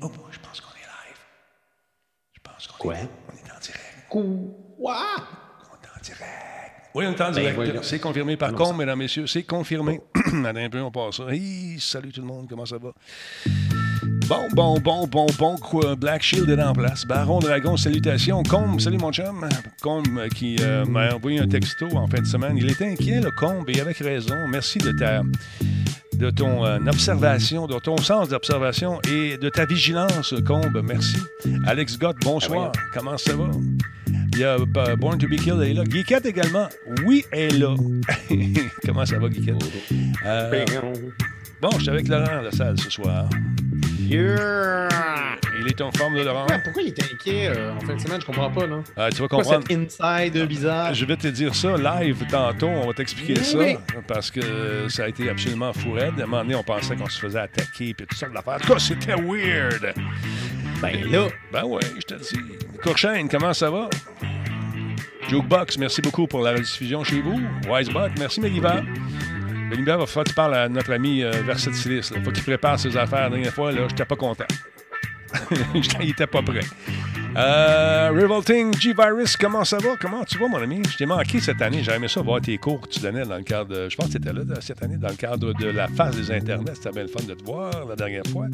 Oh, je pense qu'on est live. Je pense qu'on Quoi? est, on est en direct. Quoi? On est en direct. Oui, on est en direct. voyons. c'est confirmé par contre, mesdames, messieurs. C'est confirmé. Attends un peu, on passe salut tout le monde, comment ça va? Bon, bon, bon, bon, bon. quoi, Black Shield est en place. Baron Dragon, salutations. Combe, salut mon chum. Combe euh, qui euh, m'a envoyé un texto en fin de semaine. Il était inquiet, le Combe, et avec raison. Merci de ta de ton euh, observation, de ton sens d'observation et de ta vigilance, Combe. Merci. Alex Gott, bonsoir. Comment ça va? Il y a euh, Born to be Killed est là. Geekette également. Oui, elle est là. Comment ça va, Geekette? Euh, bon, je suis avec Laurent à la salle ce soir. Yeah! Il est en forme de Laurent. Pourquoi, pourquoi il est inquiet euh, en fin de semaine? Je comprends pas, là. Ah, tu vas Pourquoi comprendre. cet inside bizarre? Je vais te dire ça live tantôt. On va t'expliquer Oui, ça. oui. Parce que ça a été absolument fou raide. À un moment donné, on pensait qu'on se faisait attaquer et toutes sortes d'affaires. En tout cas, c'était weird. Ben là, Ben ouais, je te le dis. Courchaine, comment ça va? Jukebox, merci beaucoup pour la rediffusion chez vous. Wisebot, merci Méliva. Méliva, va falloir que tu parles à notre ami euh, Versatilis. Il faut qu'il prépare ses affaires. La dernière fois, là, j'étais pas content. Il était pas prêt. Euh, Revolting G-Virus, comment ça va? Comment tu vas, mon ami? Je t'ai manqué cette année. J'aurais aimé ça voir tes cours que tu donnais dans le cadre. de- je pense que tu étais là cette année dans le cadre de la phase des Internets. C'était bien le fun de te voir la dernière fois.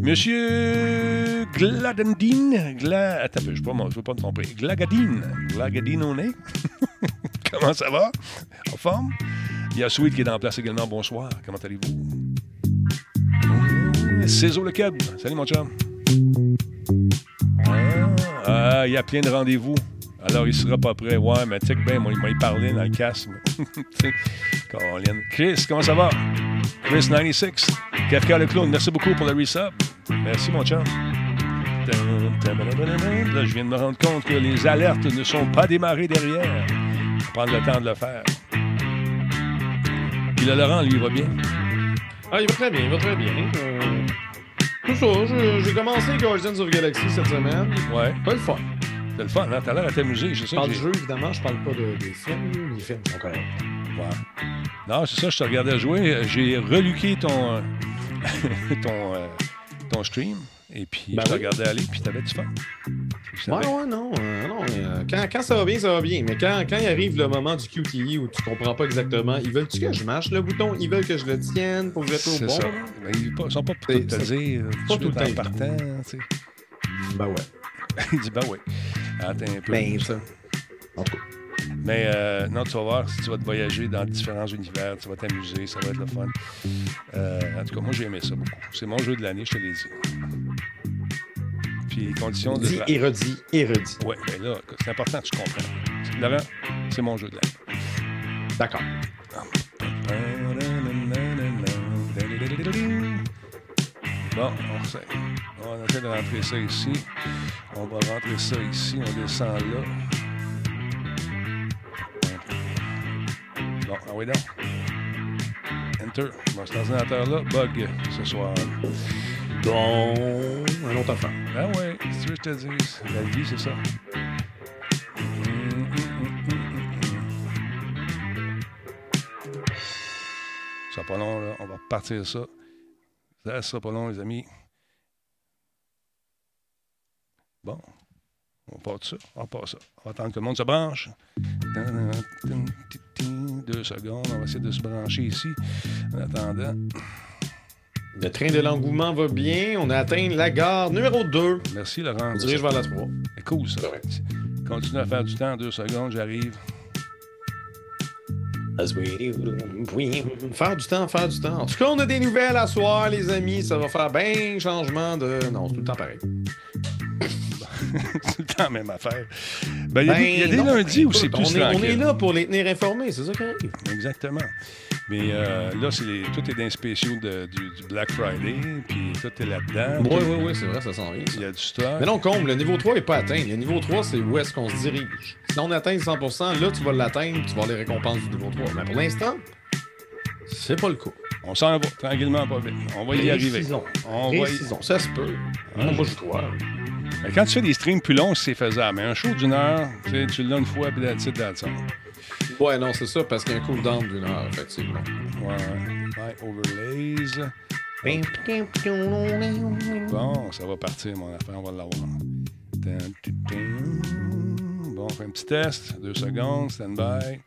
Monsieur Gladendine. Gla... Attends, je ne veux pas me tromper. Glagadine. Glagadine au nez. comment ça va? En forme? Il y a Sweet qui est en place également. Bonsoir. Comment allez-vous? Cézo le Keb. Salut, mon chum. Ah, il y a plein de rendez-vous. Alors, il sera pas prêt. Ouais, mais tu sais que ben, moi, il m'a parlé dans le casque. Chris, comment ça va? Chris96. Kafka le clown, merci beaucoup pour le resub. Merci, mon chum. Là, je viens de me rendre compte que les alertes ne sont pas démarrées derrière. Prendre le temps de le faire. Puis le Laurent, lui, va bien. ah, il va très bien, il va très bien. Euh, Tout ça, j'ai commencé Guardians of Galaxy cette semaine. Ouais. Pas le fun. C'est le fun, hein? T'as l'air à t'amuser. Je sais Je parle du jeu, évidemment, je parle pas de- des films. Les films sont corrects. Ouais. Non, c'est ça, je te regardais jouer. J'ai reluqué ton, euh, ton, euh, ton stream. Et puis, Ben je oui. regardais aller, puis t'avais du fun. Ouais, ouais, non. euh, non euh, quand, quand ça va bien, ça va bien. Mais quand, quand il arrive le moment du QTE où tu comprends pas exactement, ils veulent-tu que je mâche le bouton? Ils veulent que je le tienne pour que je au C'est bon? ça. Mais ils ne sont pas pour te dire. pas tout le temps. partant. tu sais. Ben ouais. Il dit, ben oui. Attends un peu. Ben, ça. En tout cas. Mais euh, non, tu vas voir, si tu vas te voyager dans différents univers, tu vas t'amuser, ça va être le fun. Euh, en tout cas, moi, j'ai aimé ça beaucoup. C'est mon jeu de l'année, je te l'ai dit. Puis, conditions de. Dit et redit et redit. Oui, mais là, c'est important que tu comprennes. Laurent, c'est mon jeu de l'année. D'accord. Bon, on, sait. on essaie de rentrer ça ici. On va rentrer ça ici. On descend là. Bon, ah oui, donc. Enter. Bon, cet ordinateur-là bug ce soir. Bon, un autre affaire. Ah ouais, si tu veux je te dise, la vie, c'est ça. Ça sera pas long, là. On va partir ça. Ça sera pas long, les amis. Bon. On part de ça. On part ça. On va attendre que le monde se branche. Deux secondes. On va essayer de se brancher ici. En attendant. Le train de l'engouement va bien. On a atteint la gare numéro 2. Merci, Laurent. On dirige vers la 3. C'est cool, ça. Continue à faire du temps. Deux secondes, j'arrive. Faire du temps, faire du temps. En tout cas, on a des nouvelles à soir, les amis. Ça va faire bien changement de. Non, c'est tout le temps pareil. c'est le temps même affaire. Ben, il y a des, il y a des Ben non, lundis où écoute, c'est plus on est, on est là pour les tenir informés, c'est ça qui arrive. Exactement. Mais euh, là, c'est les- tout est dans les spéciaux de- du, du Black Friday, puis tout est là-dedans. Oui, oui, oui, c'est vrai, ça s'en vient. ça. Il y a du stock. Mais non, comble, le niveau 3 n'est pas atteint. Le niveau 3, c'est où est-ce qu'on se dirige. Si on atteint 100%, là, tu vas l'atteindre, tu vas avoir les récompenses du niveau 3. Mais pour l'instant, c'est pas le cas. On s'en va tranquillement, pas vite. On va y arriver. Précisons. On va y... Ça se peut. Ah, moi, je crois. Mais quand tu fais des streams plus longs, c'est faisable. Mais un show d'une heure, tu l'as une fois, puis it, that's all. Ouais, non, c'est ça, parce qu'il y a un cooldown d'une heure, effectivement. Ouais, ouais. overlays. Bon, ça va partir, mon affaire, on va l'avoir. Bon, on fait un petit test. Deux secondes, stand by.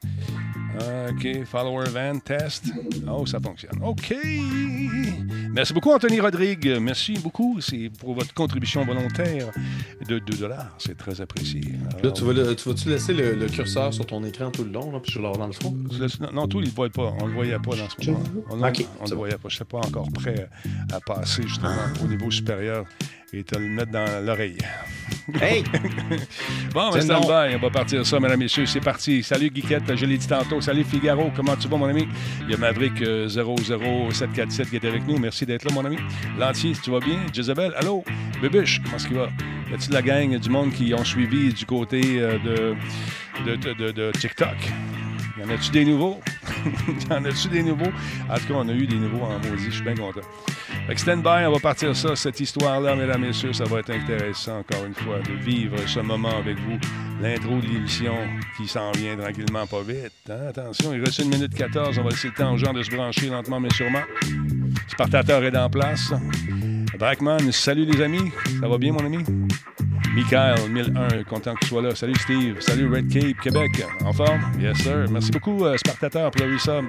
OK, follower event, test. Oh, ça fonctionne. OK. Merci beaucoup, Anthony Rodrigue. Merci beaucoup. C'est pour votre contribution volontaire de 2 C'est très apprécié. là, tu vas, tu vas-tu laisser le, le, curseur sur ton écran tout le long, là, puis je vais dans le fond? Non, tout, il ne voit pas. On ne le voyait pas dans ce moment. On okay, ne le voyait pas. Je ne suis pas encore prêt à passer justement au niveau supérieur et te le mettre dans l'oreille. Hey! bon, mais stand-by, on va partir ça, mesdames et messieurs. C'est parti. Salut, Guiquette, je l'ai dit tantôt. Salut, Figaro. Comment tu vas, mon ami? Il y a Maverick 00747 qui est avec nous. Merci d'être là, mon ami. Lantier, tu vas bien? Jezebel, allô? Bébuche, comment est-ce qu'il va? Y a-t-il la gang du monde qui ont suivi du côté de, de, de, de TikTok? Y en a-tu des nouveaux? y en a-tu des nouveaux? En tout cas, on a eu des nouveaux en maudit. Je suis bien content. Fait que stand by, on va partir ça, cette histoire-là, mesdames messieurs. Ça va être intéressant, encore une fois, de vivre ce moment avec vous. L'intro de l'émission qui s'en vient tranquillement, pas vite. Hein? Attention, il reste une minute 14. On va laisser le temps aux gens de se brancher lentement, mais sûrement. Spartateur est en place. Drachman, salut les amis. Ça va bien, mon ami? Michael, 1001, content que tu sois là. Salut Steve. Salut Red Cape, Québec. En forme? Yes, sir. Merci beaucoup, euh, Spartateur, pour le resub.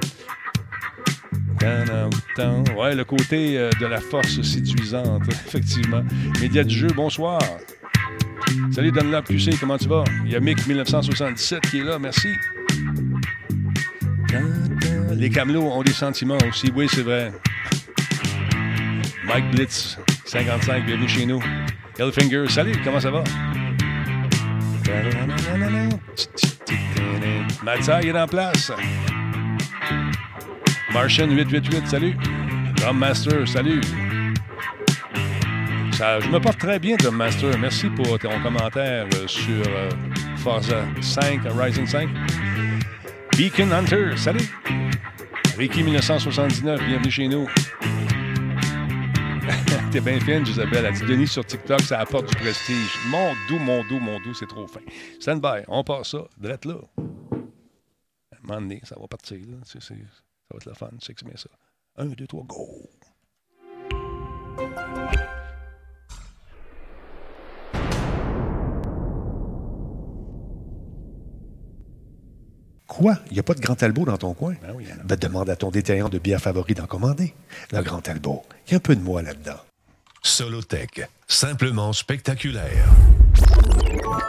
Ouais, le côté euh, de la force séduisante, effectivement. Média du jeu, bonsoir. Salut Dunlop QC, comment tu vas? Il y a Mick 1977 qui est là, merci. Les camelots ont des sentiments aussi, oui, c'est vrai. Mike Blitz, 55, bienvenue chez nous. Hellfinger, salut, comment ça va? Il est en place. Martian 888, salut. Drum Master, salut. Ça, je me porte très bien, Drum Master. Merci pour ton commentaire euh, sur euh, Forza 5, Rising 5. Beacon Hunter, salut. Ricky 1979, bienvenue chez nous. T'es bien fine, Isabelle. Elle dit Denis sur TikTok, ça apporte du prestige. Mon doux, mon doux, mon doux, c'est trop fin. Stand by, on passe ça, drette là. À un moment donné, ça va partir. Là. Ça va être le fun, tu sais que c'est ça. Un, deux, trois, go! Quoi? Il n'y a pas de Grand Albo dans ton coin? Ben oui. Ben, demande à ton détaillant de bière favori d'en commander. Le Grand Albo. Il y a un peu de moi là-dedans. Solotech, simplement spectaculaire.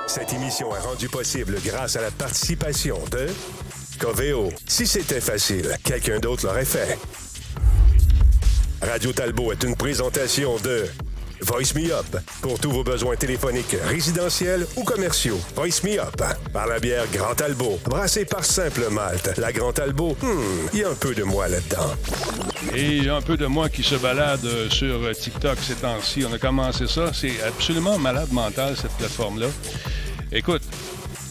Cette émission est rendue possible grâce à la participation de Coveo. Si c'était facile, quelqu'un d'autre l'aurait fait. Radio Talbot est une présentation de Voice Me Up pour tous vos besoins téléphoniques résidentiels ou commerciaux. Voice Me Up par la bière Grand Talbot, brassée par Simple Malte. La Grand Talbot, hmm, il y a un peu de moi là-dedans. Et il y a un peu de moi qui se balade euh, sur euh, TikTok ces temps-ci. On a commencé ça. C'est absolument malade mental, cette plateforme-là. Écoute,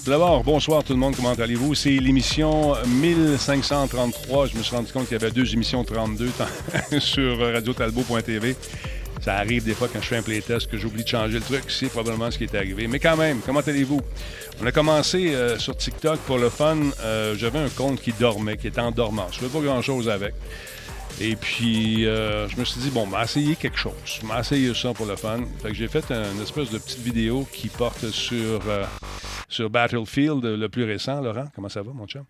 D'abord, bonsoir tout le monde, comment allez-vous? C'est l'émission 1533. Je me suis rendu compte qu'il y avait deux émissions 32 sur radiotalbot.tv. Ça arrive des fois quand je fais un playtest que j'oublie de changer le truc. C'est probablement ce qui est arrivé. Mais quand même, comment allez-vous? On a commencé euh, sur TikTok pour le fun. Euh, J'avais un compte qui dormait, qui était en dormance. Je ne faisais pas grand-chose avec. Et puis, euh, je me suis dit, bon, ben, essayer quelque chose. Vais essayer ça pour le fun. Fait que j'ai fait une espèce de petite vidéo qui porte sur, euh, sur Battlefield, le plus récent. Laurent, comment ça va, mon chum?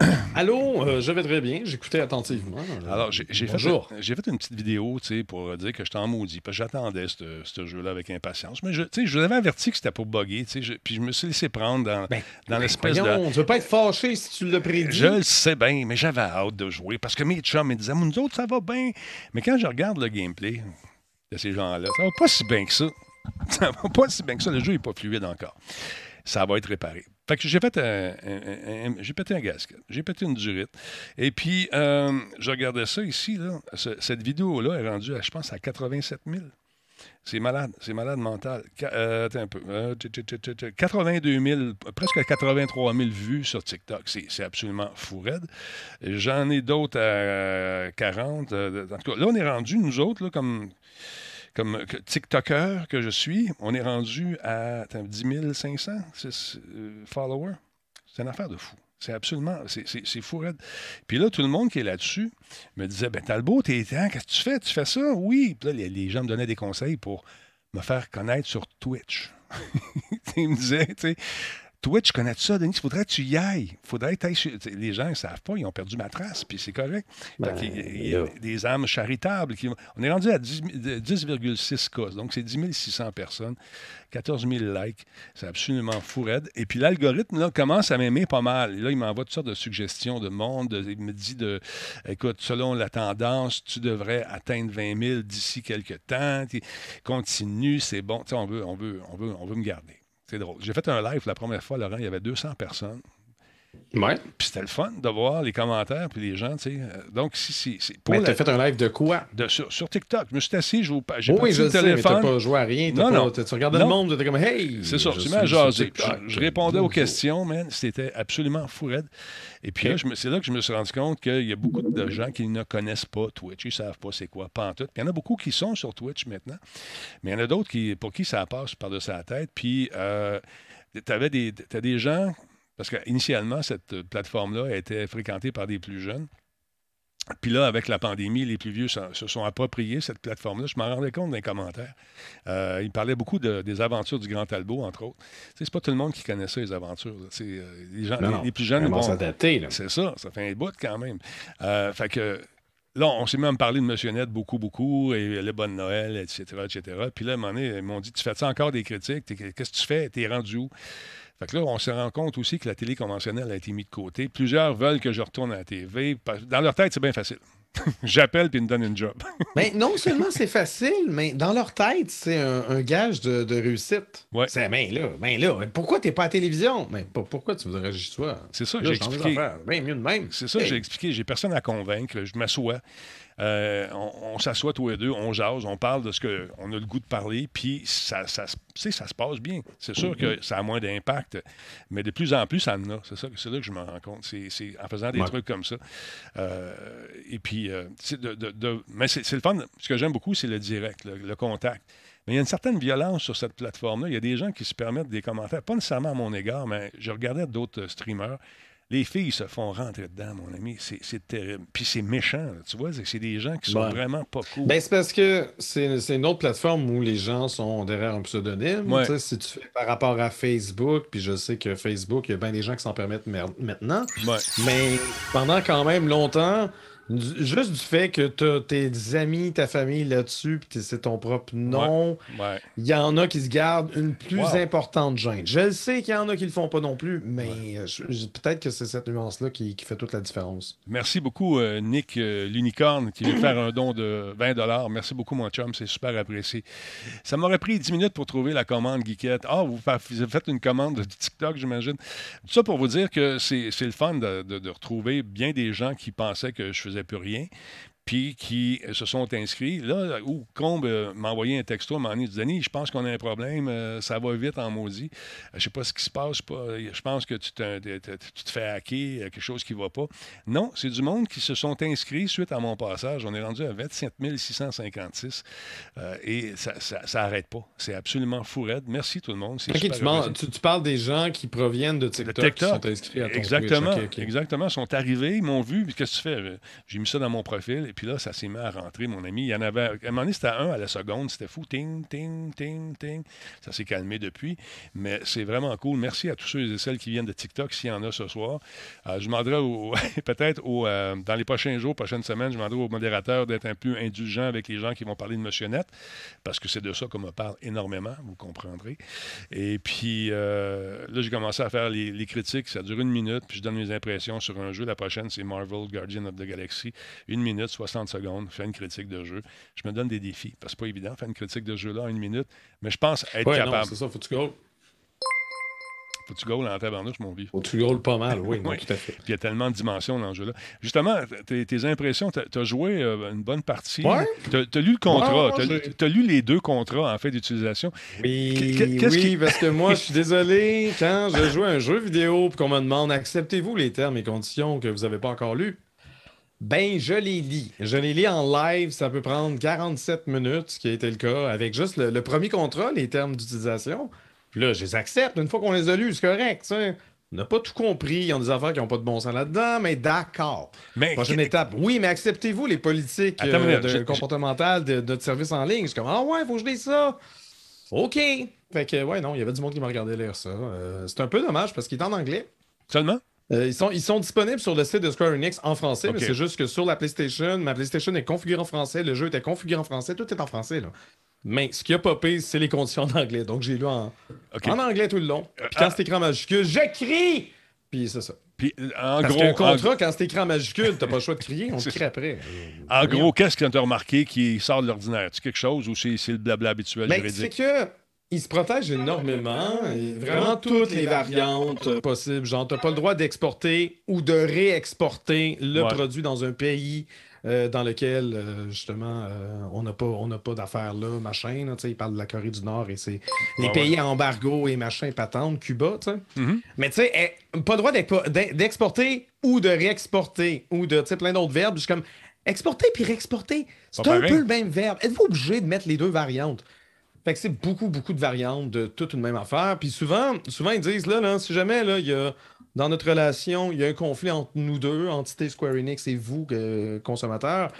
Allô, euh, je vais très bien. J'écoutais attentivement. Alors, j'ai j'ai fait, Bonjour. j'ai fait une petite vidéo, tu sais, pour dire que j'étais en maudit. Parce que j'attendais ce jeu-là avec impatience. Mais, je, tu sais, je vous avais averti que c'était pour bugger, tu sais. je- Puis je me suis laissé prendre dans, Ben, dans ben, l'espèce de... Tu veux pas être fâché si tu l'as prédit? Je le sais bien, mais j'avais hâte de jouer parce que mes chums me disaient, nous autres, ça va bien. Mais quand je regarde le gameplay de ces gens-là, ça va pas si bien que ça. Ça va pas si bien que ça. Le jeu n'est pas fluide encore. Ça va être réparé. Fait que j'ai fait un, j'ai pété un gasket, j'ai pété une durite. Et puis, euh, je regardais ça ici, là. Ce- cette vidéo-là est rendue, à, je pense, à 87 000. C'est malade, c'est malade mental. Euh, un peu. Euh, tch, tch, tch, tch, 82 000, presque 83 000 vues sur TikTok. C'est absolument fou. J'en ai d'autres à 40. euh, en tout cas, là, on est rendu, nous autres, comme, comme TikToker que je suis, on est rendu à attends, 10 500 c'est- euh, followers. C'est une affaire de fou. C'est absolument, c'est- fou. Puis là, tout le monde qui est là-dessus me disait, ben Talbot, t'es, hein, qu'est-ce que tu fais? Tu fais ça? Oui. Puis là, les, les gens me donnaient des conseils pour me faire connaître sur Twitch. Ils me disaient, tu sais, Twitch, connais ça, Denis? Il faudrait que tu y ailles. faudrait que sur- Les gens ne savent pas, ils ont perdu ma trace, puis c'est correct. Ben, il y a des âmes charitables. Qui... On est rendu à 10 de- 10,6 cas. Donc, c'est 10 600 personnes, 14 000 likes. C'est absolument fou raide. Et puis, l'algorithme là, commence à m'aimer pas mal. Là, il m'envoie toutes sortes de suggestions de monde. de- Il me dit, de, écoute, selon la tendance, tu devrais atteindre 20 000 d'ici quelques temps. Continue, c'est bon. On veut, on, veut, on, veut, on veut me garder. C'est drôle. J'ai fait un live la première fois, Laurent, il y avait 200 personnes. Ouais. Puis c'était le fun de voir les commentaires, puis les gens, tu sais. Euh, Donc, si, si, si- pour Mais la- t'as fait un live de quoi? de- sur, sur TikTok, je me suis assis, j'ai Oui, parti je le sais, mais t'as téléphone. pas joué à rien. Non, pas- non. Tu regardais Non. le monde, t'étais comme, hey! C'est ça, tu jaser. TikTok. Je, répondais aux questions, man. C'était absolument fou raide. Et puis là, c'est là que je me suis rendu compte qu'il y a beaucoup de gens qui ne connaissent pas Twitch. Ils ne savent pas c'est quoi, pas en tout. Puis il y en a beaucoup qui sont sur Twitch maintenant. Mais il y en a d'autres qui, pour qui ça passe par-dessus la tête. Puis euh, tu avais des, t'as des gens, parce qu'initialement, cette euh, plateforme-là été fréquentée par des plus jeunes. Puis là, avec la pandémie, les plus vieux se, sont appropriés cette plateforme-là. Je m'en rendais compte dans les commentaires. Euh, ils parlaient beaucoup de- des aventures du Grand Talbot, entre autres. C'est pas tout le monde qui connaît ça, les aventures. euh, les, gens, Non, les, les plus jeunes vont- s'adapter, là? C'est ça, ça fait un bout quand même. Euh, fait que là, on s'est même parlé de Monsieur Net beaucoup, beaucoup, et le Bonne Noël, etc., etc. Puis là, à un moment donné, ils m'ont dit Tu fais ça encore des critiques? Qu'est-ce que tu fais? T'es rendu où? Fait que là, on se rend compte aussi que la télé conventionnelle a été mise de côté. Plusieurs veulent que je retourne à la TV. Dans leur tête, c'est bien facile. J'appelle puis ils me donnent une job. Mais non seulement c'est facile, mais dans leur tête, c'est un, un gage de, de réussite. Ouais. C'est, ben là, ben là, pourquoi t'es pas à la télévision? Mais pour- pourquoi tu voudrais agir toi? C'est ça, j'ai expliqué. Ben mieux de même. C'est ça, Hey. j'ai expliqué. J'ai personne à convaincre. Je m'assois. Euh, on on s'assoit tous les deux, on jase, on parle de ce qu'on a le goût de parler, puis ça, ça, se- ça passe bien. C'est sûr que ça a moins d'impact, mais de plus en plus, ça en a. C'est ça, c'est là que je me rends compte. C'est c'est en faisant des Ouais. trucs comme ça. Euh, et puis, euh, c'est de, de- de- mais c'est c'est le fun. Ce que j'aime beaucoup, c'est le direct, le, le contact. Mais il y a une certaine violence sur cette plateforme-là. Il y a des gens qui se permettent des commentaires, pas nécessairement à mon égard, mais je regardais d'autres streamers. Les filles se font rentrer dedans, mon ami. C'est terrible. Puis c'est méchant, là, tu vois. c'est- des gens qui sont Ouais. vraiment pas cool. Ben, c'est parce que c'est une autre plateforme où les gens sont derrière un pseudonyme. Ouais. Si tu fais par rapport à Facebook, puis je sais que Facebook, il y a bien des gens qui s'en permettent maintenant. Ouais. Mais pendant quand même longtemps, juste du fait que tu as tes amis, ta famille là-dessus, puis c'est ton propre nom, Ouais. il y en a qui se gardent une plus Wow. importante gêne. Je le sais qu'il y en a qui le font pas non plus, mais euh, peut-être que c'est cette nuance-là qui, qui fait toute la différence. Merci beaucoup, euh, Nick euh, l'unicorne, qui vient de faire un don de 20 Merci beaucoup, mon chum. C'est super apprécié. Ça m'aurait pris 10 minutes pour trouver la commande Geekette. Ah, vous, fa- vous avez fait une commande de TikTok, j'imagine. Tout ça pour vous dire que c'est c'est le fun de, de- de retrouver bien des gens qui pensaient que je faisais plus rien. Puis qui euh, se sont inscrits. Là, où Combe euh, m'a envoyé un texto, m'a dit Denis, je pense qu'on a un problème, euh, ça va vite en maudit. Je sais pas ce qui se passe. Pas, je pense que tu, te- tu te fais hacker, quelque chose qui va pas. Non, c'est du monde qui se sont inscrits suite à mon passage. On est rendu à 27 656 euh, et ça, ça, ça pas. C'est absolument fou raide. Merci tout le monde. Tu, parles des gens qui proviennent de TikTok, TikTok. qui sont inscrits à ton Exactement. Twitch. Exactement. Sont arrivés, ils m'ont vu. Qu'est-ce que tu fais? J'ai mis ça dans mon profil. Et puis là, ça s'est mis à rentrer, mon ami. Il y en avait. À un moment donné, c'était un à la seconde. C'était fou. Ting, ting, ting, ting. Ça s'est calmé depuis. Mais c'est vraiment cool. Merci à tous ceux et celles qui viennent de TikTok, s'il y en a ce soir. Euh, je demanderai peut-être euh, dans les prochains jours, prochaines semaines, je demanderai au modérateur d'être un peu indulgent avec les gens qui vont parler de Monsieur Net. Parce que c'est de ça qu'on me parle énormément, vous comprendrez. Et puis euh, là, j'ai commencé à faire les, les critiques. Ça dure une minute, puis je donne mes impressions sur un jeu. La prochaine, c'est Marvel Guardian of the Galaxy. Une minute, 60 secondes, je fais une critique de jeu. Je me donne des défis, parce que c'est pas évident de faire une critique de jeu là en une minute, mais je pense être Ouais, capable. c'est ça, faut que tu goal. Faut que tu goals en tabarnouche, mon vieux. Faut que tu goal pas mal, oui, non, tout à fait. Puis il y a tellement de dimensions dans le jeu-là. Justement, tes, impressions, tu as joué euh, une bonne partie. Ouais. Tu as, lu le contrat. Ouais, tu ouais, as, j'ai- lu les deux contrats en fait d'utilisation. Oui, oui qui- parce que moi, je suis désolé, quand je joue à un jeu vidéo et qu'on me demande acceptez-vous les termes et conditions que vous n'avez pas encore lus, Ben, je les lis. Je les lis en live. Ça peut prendre 47 minutes, ce qui a été le cas, avec juste le, le premier contrat, les termes d'utilisation. Puis là, je les accepte. Une fois qu'on les a lus, c'est correct. On n'a pas tout compris. Il y a des affaires qui n'ont pas de bon sens là-dedans, mais d'accord. Mais Prochaine que- étape. Oui, mais acceptez-vous les politiques Attends euh, de- comportementales de, notre service en ligne. Je suis comme, ah ouais, faut que je lise ça. OK. Fait que, ouais, non, il y avait du monde qui m'a regardé lire ça. Euh, c'est un peu dommage parce qu'il est en anglais. Seulement? Euh, ils, sont, ils sont disponibles sur le site de Square Enix en français, mais c'est juste que sur la PlayStation, ma PlayStation est configurée en français, le jeu était configuré en français, tout est en français. Là. Mais ce qui a popé, c'est les conditions en anglais. Donc j'ai lu en, anglais tout le long. Puis quand ah. c'est écrit en majuscule, j'écris! Puis c'est ça. Puis, euh, en Parce gros, en- contrat, quand c'est écrit en majuscule, t'as pas le choix de crier, on C'est crie après. En gros, qu'est-ce que tu as remarqué qui sort de l'ordinaire? Tu quelque chose ou c'est c'est le blabla habituel Ben, c'est que il se protège énormément, et vraiment toutes les variantes possibles. Genre, t'as pas le droit d'exporter ou de réexporter le Ouais. produit dans un pays euh, dans lequel, euh, justement, euh, on n'a pas, on n'a pas d'affaires là, machin. là, tu il parle de la Corée du Nord et c'est les Ouais, pays à embargo et machin patente, Cuba, tu sais. Mhm. Mais tu sais, eh, pas le droit d'expo- d'e- d'exporter ou de réexporter ou de, tu sais, plein d'autres verbes. Je suis comme, exporter puis réexporter, c'est un pareil. peu le même verbe. Êtes-vous obligé de mettre les deux variantes? Fait que c'est beaucoup, beaucoup de variantes de toute une même affaire. Puis souvent, souvent ils disent, là, là si jamais, là, il y a, dans notre relation, il y a un conflit entre nous deux, entité Square Enix et vous, que- consommateurs,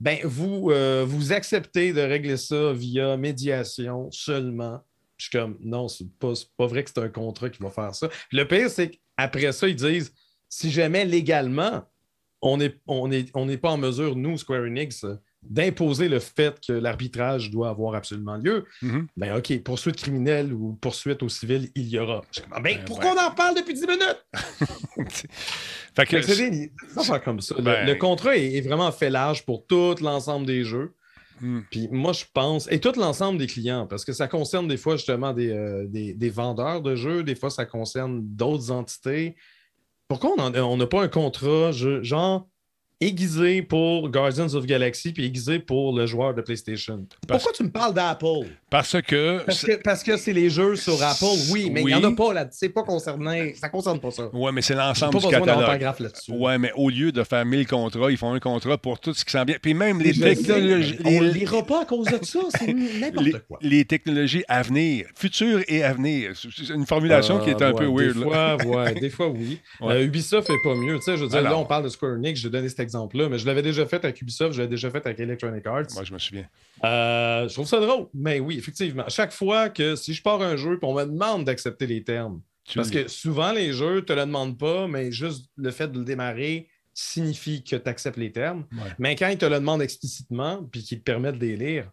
ben, vous, euh, vous acceptez de régler ça via médiation seulement. Je suis comme, non, c'est pas, pas vrai que c'est un contrat qui va faire ça. Le pire, c'est qu'après ça, ils disent, si jamais légalement, on n'est on on pas en mesure, nous, Square Enix, euh, d'imposer le fait que l'arbitrage doit avoir absolument lieu, Mhm. ben OK, poursuite criminelle ou poursuite au civil, il y aura. Comme, Ah, ben, Ben, pourquoi on en parle depuis 10 minutes? Fait que, Fait que c'est des, des affaires comme ça. Le- Ben- Le, contrat est, est vraiment fait large pour tout l'ensemble des jeux. Hmm. Puis moi, je pense, et tout l'ensemble des clients, parce que ça concerne des fois justement des, euh, des, des vendeurs de jeux, des fois ça concerne d'autres entités. Pourquoi on n'a pas un contrat je- genre aiguisé pour Guardians of Galaxy puis aiguisé pour le joueur de PlayStation? Parce- Pourquoi tu me parles d'Apple? parce que. Parce que parce que c'est les jeux sur Apple, oui, mais il n'y en Oui. a pas là. C'est pas concerné. Ça concerne pas ça. Ouais, mais c'est l'ensemble pas du besoin d'avoir un catalogue. paragraphe là-dessus. Ouais, mais au lieu de faire 1000 contrats, ils font un contrat pour tout ce qui s'en vient. Puis même les Je technologies. mais On les- ne lira pas à cause de ça. C'est les, n'importe quoi. les technologies à venir, futures et à venir. C'est une formulation qui est un Euh, peu weird. Des là. fois, ouais, des fois, oui. Ouais. Euh, Ubisoft fait pas mieux. Tu sais, je veux dire, là, on parle de Square Enix, j'ai donné cet exemple-là, mais je l'avais déjà fait avec Ubisoft, je l'avais déjà fait avec Electronic Arts. Moi, je me souviens. Euh, je trouve ça drôle. Mais oui, effectivement. Chaque fois que si je pars un jeu, puis on me demande d'accepter les termes. Tu Parce que souvent, les jeux te le demandent pas, mais juste le fait de le démarrer signifie que tu acceptes les termes. Ouais. Mais quand ils te le demandent explicitement, puis qu'ils te permettent de les lire,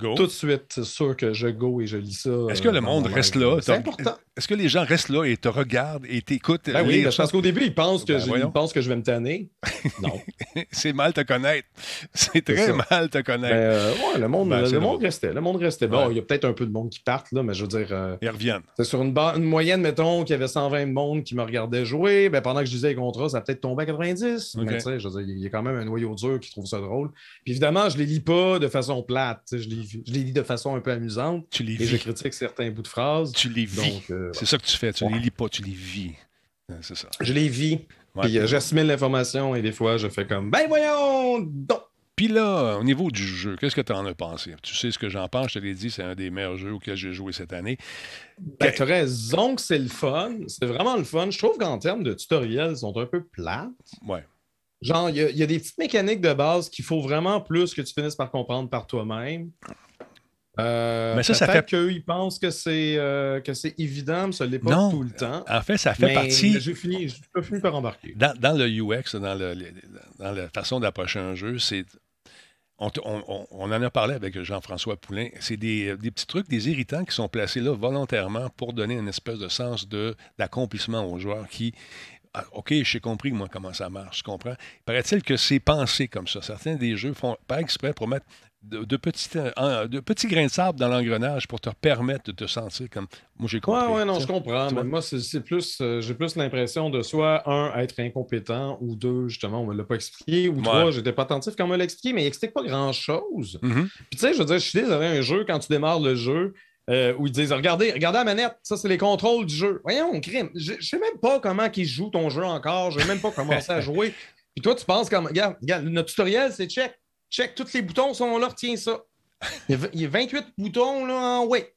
Go. tout de suite, c'est sûr que je go et je lis ça. Est-ce que euh, le dans monde mon reste là? C'est important. Est-ce que les gens restent là et te regardent et t'écoutent? Ben oui, lire ben, je ça? pense qu'au début, ils pensent que, Ben, je, ils pensent que je vais me tanner. Non. C'est mal te connaître. C'est très ça. mal te connaître. Ben, euh, ouais, le monde, Ben, le monde restait. Le monde restait. Bon, Ouais. il y a peut-être un peu de monde qui partent, là, mais je veux dire, euh, Ils reviennent. c'est sur une, moyenne, mettons, qu'il y avait 120 monde qui me regardait jouer. Ben, pendant que je lisais les contrats, ça a peut-être tombé à 90. Ok. Mais tu sais, je veux dire, il y a quand même un noyau dur qui trouve ça drôle. Puis évidemment, je les lis pas de façon plate. Je les, je les lis de façon un peu amusante. Tu les Et je vis. critique certains bouts de phrases. Tu les vis. Euh, C'est ça que tu fais. Tu Ouais. les lis pas, tu les vis. C'est ça. je les vis. Ouais. Puis euh, j'assimile l'information et des fois, je fais comme, ben voyons donc. Puis là, au niveau du jeu, qu'est-ce que tu en as pensé? Tu sais ce que j'en pense, je te l'ai dit, c'est un des meilleurs jeux auxquels j'ai joué cette année. Ben, tu as raison que c'est le fun. C'est vraiment le fun. Je trouve qu'en termes de tutoriels, ils sont un peu plates. Ouais. Genre, il y, a- il y a des petites mécaniques de base qu'il faut vraiment plus que tu finisses par comprendre par toi-même. Euh, Mais ça, ça peut-être qu'eux, ils pensent que c'est euh, que c'est évident, mais ça ne l'est pas Non. tout le temps. En fait, ça fait mais partie. j'ai fini, j'ai pas fini par embarquer. Dans, dans le UX, dans, le- le- dans la façon d'approcher un jeu, c'est. On, te- on- on- on en a parlé avec Jean-François Poulain. C'est des, des petits trucs, des irritants qui sont placés là volontairement pour donner une espèce de sens de- d'accomplissement aux joueurs qui. Ah, OK, j'ai compris, moi, comment ça marche, je comprends. Paraît-il que c'est pensé comme ça. Certains des jeux font pas exprès pour mettre de, de petits, en- de petits grains de sable dans l'engrenage pour te permettre de te sentir comme. Moi, j'ai compris. Ouais, ouais, non, je comprends. Mais moi, c'est plus, euh, j'ai plus l'impression de soit, un, être incompétent, ou deux, justement, on me l'a pas expliqué, ou trois, j'étais pas attentif quand on me l'a expliqué, mais il explique pas grand-chose. Mhm. Puis tu sais, je veux dire, je suis désolé, un jeu, quand tu démarres le jeu, euh, où ils disent Regardez, regardez la manette, ça c'est les contrôles du jeu. Voyons, crime. Je, je sais même pas comment qu'ils jouent ton jeu encore, je n'ai même pas commencé à jouer. Puis toi, tu penses comme, regarde, regarde, notre tutoriel, c'est check. Check, tous les boutons sont là, retiens ça. Il y a, v- il y a 28 boutons là en ouais.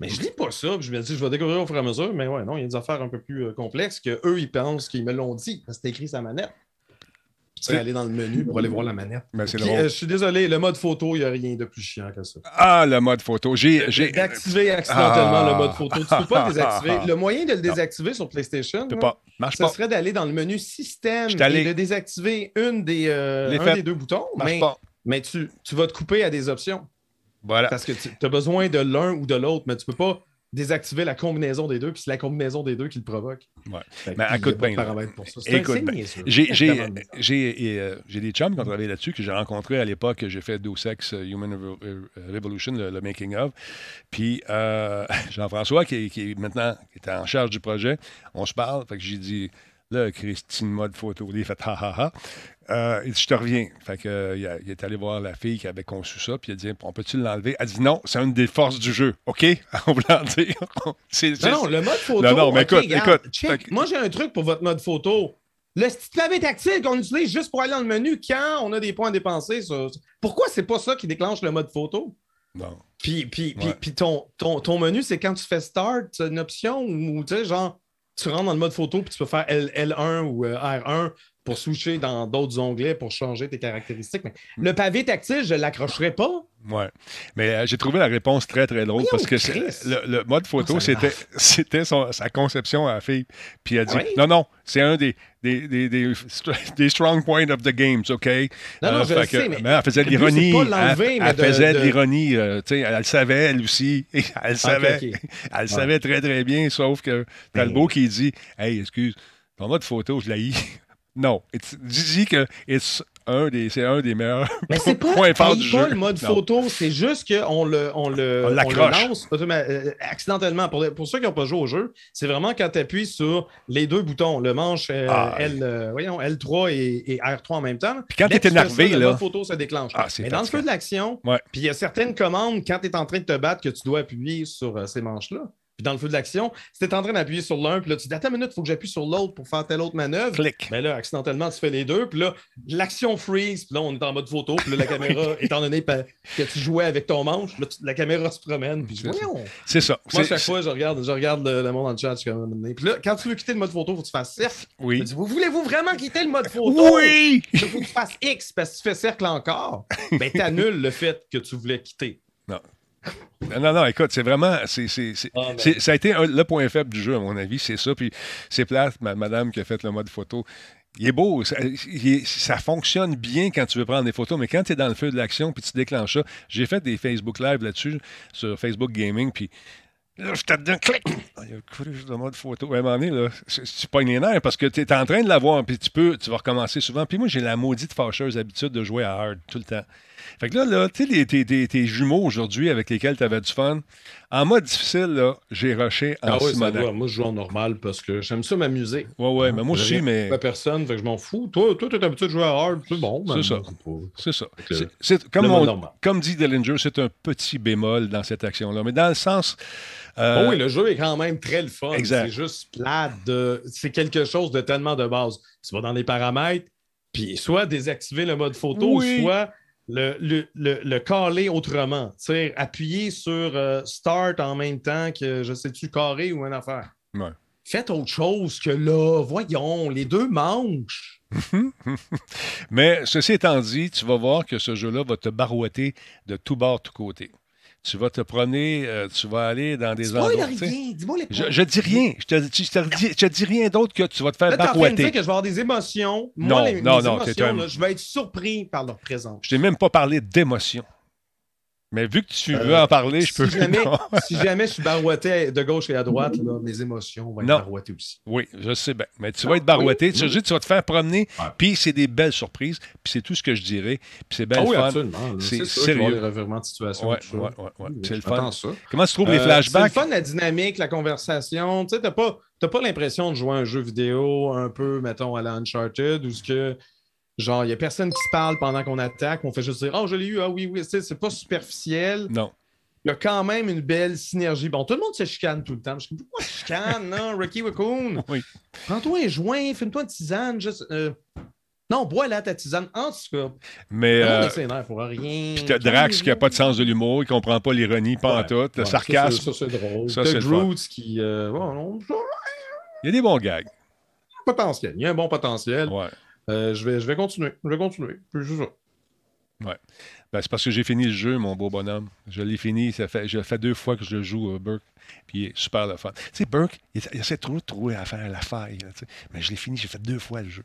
Mais je lis pas ça, puis je me dis, je vais découvrir au fur et à mesure, mais ouais, non, il y a des affaires un peu plus euh, complexes que eux ils pensent qu'ils me l'ont dit, parce que c'est écrit sa manette. Peux aller dans le menu pour aller voir la manette. Ben, c'est Puis, drôle. euh, je suis désolé, le mode photo, il n'y a rien de plus chiant que ça. Ah, le mode photo. J'ai. D'activer accidentellement Ah. le mode photo. Tu peux pas le désactiver. Le moyen de le désactiver sur PlayStation, Je peux là, pas. Marche ce pas. serait d'aller dans le menu système allé- et de désactiver une des, euh, un des deux boutons. Marche Mais, pas. mais tu, tu vas te couper à des options Voilà. parce que tu as besoin de l'un ou de l'autre, mais tu peux pas désactiver la combinaison des deux, puis c'est la combinaison des deux qui le provoque. Ouais. Fait Mais écoute bien, pour ça. C'est Écoute. J'ai, et, euh, j'ai des chums qui ont travaillé là-dessus, que j'ai rencontrés à l'époque. J'ai fait Deus Ex euh, Human euh, Revolution, le, le making of. Puis euh, Jean-François, qui, est- qui est maintenant qui était en charge du projet, on se parle. Fait que j'ai dit, là, Christine mode photo. Il fait ha ha ha. Euh, il dit, je te reviens. Fait que, euh, il, a- il est allé voir la fille qui avait conçu ça, puis il a dit, on peut-tu l'enlever? Elle dit, non, c'est une des forces du jeu. OK? On voulant dire. c'est, Non, non, le mode photo. Non, non, mais écoute, regarde, écoute. Moi, j'ai un truc pour votre mode photo. Le petit clavier tactile qu'on utilise juste pour aller dans le menu quand on a des points à dépenser. sur- Pourquoi c'est pas ça qui déclenche le mode photo? Bon. Puis, puis, puis, Ouais. puis ton, ton, ton menu, c'est quand tu fais Start, c'est une option ou tu sais, genre, tu rentres dans le mode photo puis tu peux faire L, L1 ou euh, R1 pour switcher dans d'autres onglets pour changer tes caractéristiques. Mais Mm. le pavé tactile, je ne l'accrocherai pas. Ouais. Mais euh, j'ai trouvé la réponse très, très drôle Voyons, parce que le, le mode photo, Ça c'était, sa conception à la fille. Puis elle a dit oui? Non, non, c'est un des, des, des, des, str- des strong points of the games, OK? Euh, Non, non, je le que- sais, mais elle faisait de le l'ironie. pas Elle, l'enlever, mais elle de- faisait de, de- l'ironie. euh, tu sais, elle, le savait, elle aussi. Elle savait. ok. Elle savait très, très bien, sauf que Talbot qui dit Hey, excuse, ton mode photo, je l'ai Non. It's- Dis-y que it's un des, c'est un des meilleurs Mais c'est pas, points forts du pas jeu. le mode Non. photo, c'est juste qu'on le, on le, On le lance euh, accidentellement. Pour, pour ceux qui n'ont pas joué au jeu, c'est vraiment quand tu appuies sur les deux boutons, le manche euh, Ah, L, euh, voyons, L3 et, et R3 en même temps. Puis quand que tu fais énervé, ça, le mode photo se déclenche. Ah, Mais dans le feu de l'action, Ouais. puis il y a certaines commandes quand tu es en train de te battre que tu dois appuyer sur ces manches-là. Puis dans le feu de l'action, si tu en train d'appuyer sur l'un, puis là tu dis Attends une minute, il faut que j'appuie sur l'autre pour faire telle autre manœuvre. Clic. Mais là, accidentellement, tu fais les deux. Puis là, l'action freeze. Puis là, on est en mode photo. Puis là, la caméra, étant donné que tu jouais avec ton manche, là, tu- la caméra se promène. Puis je C'est ça. voyons. C'est ça. Moi, chaque fois, je regarde, je regarde le, le monde le chat. Je suis comme, Puis là, quand tu veux quitter le mode photo, il faut que tu fasses cercle. Oui. Dis, Vous voulez-vous vraiment quitter le mode photo? Oui! Il faut que tu fasses X parce que tu fais cercle encore. Ben, t'annules le fait que tu voulais quitter. Non, non, écoute, c'est vraiment. c'est Ah, ça a été un- le point faible du jeu, à mon avis, c'est ça. Puis c'est plate, ma- madame qui a fait le mode photo. Il est beau, ça, il est- ça fonctionne bien quand tu veux prendre des photos, mais quand tu es dans le feu de l'action puis tu déclenches ça, j'ai fait des Facebook Live là-dessus, sur Facebook Gaming, puis là, je te donne clic! Ah, Il y a le cruche de mode photo. À un moment donné, là, c'est- tu pognes les nerfs parce que tu es en train de l'avoir, puis tu peux, tu vas recommencer souvent. Puis moi, j'ai la maudite fâcheuse habitude de jouer à hard tout le temps. Fait que là, là tu sais, tes, tes- tes jumeaux aujourd'hui avec lesquels tu avais du fun, en mode difficile, là, j'ai rushé en Ah oui, ça Simonac. doit. Moi, je joue en normal parce que j'aime ça m'amuser. Ouais, ouais, mais moi aussi, mais à personne, fait que je m'en fous. Toi, toi, t'es habitué de jouer à hard, c'est bon. C'est ça. pas- c'est ça. comme, on- comme dit Dillinger, c'est un petit bémol dans cette action-là. Mais dans le sens. euh, Oh oui, le jeu est quand même très le fun. Exact. C'est juste plate. De... C'est quelque chose de tellement de base. Tu vas dans les paramètres, puis soit désactiver le mode photo, Oui. soit le, le, le, le caler autrement. Appuyer sur euh, Start en même temps que, je sais-tu, carré ou une affaire. Ouais. Faites autre chose que là. Voyons, les deux manches. Mais ceci étant dit, tu vas voir que ce jeu-là va te barouetter de tout bord, tout côté. Tu vas te promener, euh, tu vas aller dans des endroits. rien. Dis-moi les Je, je dis rien. Je te, je te dis, je te dis rien d'autre que tu vas te faire barouetter. que je vais avoir des émotions. Non, Moi, les, non, mes non, émotions, un- là, je vais être surpris par leur présence. Je t'ai même pas parlé d'émotion. Mais vu que tu veux Euh, en parler, je peux. si jamais, si jamais je suis barouetté de gauche et à droite, là, mes émotions vont être Non. barouettées aussi. Oui, je sais bien. Mais tu Non, vas être barouetté. oui, Tu, oui. sais, tu vas te faire promener. Ouais. Puis c'est des belles surprises. Puis c'est tout ce que je dirais. Puis c'est bien Ah oui, fun. absolument. C'est sérieux. des revirements de situation. Ouais, ouais, ouais, C'est le fun. ça. Comment tu trouves les Euh, flashbacks? C'est le fun, la dynamique, la conversation. Tu sais, t'as pas, pas l'impression de jouer à un jeu vidéo un peu, mettons, à la Uncharted, où ce que, genre, il y a personne qui se parle pendant qu'on attaque. On fait juste dire, oh, je l'ai eu, ah oui, oui. C'est pas superficiel. Non. Il y a quand même une belle synergie. Bon, tout le monde se chicane tout le temps. Je comme, pourquoi chicane, non, Rocky Raccoon? Oui. Prends-toi un joint, fume-toi une tisane, juste. euh, Non, bois là ta tisane. En tout cas, Mais. euh, pour rien. Puis t'as Drax qui a pas de sens de l'humour, il comprend pas l'ironie, pas en tout, le ouais, sarcasme. Ça, c'est drôle. Ça, T'as c'est. Groot qui. euh, Il y a des bons gags. potentiel. Il y a un bon potentiel. Ouais. Euh, je, vais, je vais continuer. Je vais continuer. Ça. Ben, c'est parce que j'ai fini le jeu, mon beau bonhomme. Je l'ai fini. Ça fait, fait deux fois que je joue, euh, Burke. Puis il est super le fun. Tu sais, Burke, il, il essaie toujours de trouver à faire la faille. mais je l'ai fini, j'ai fait deux fois le jeu.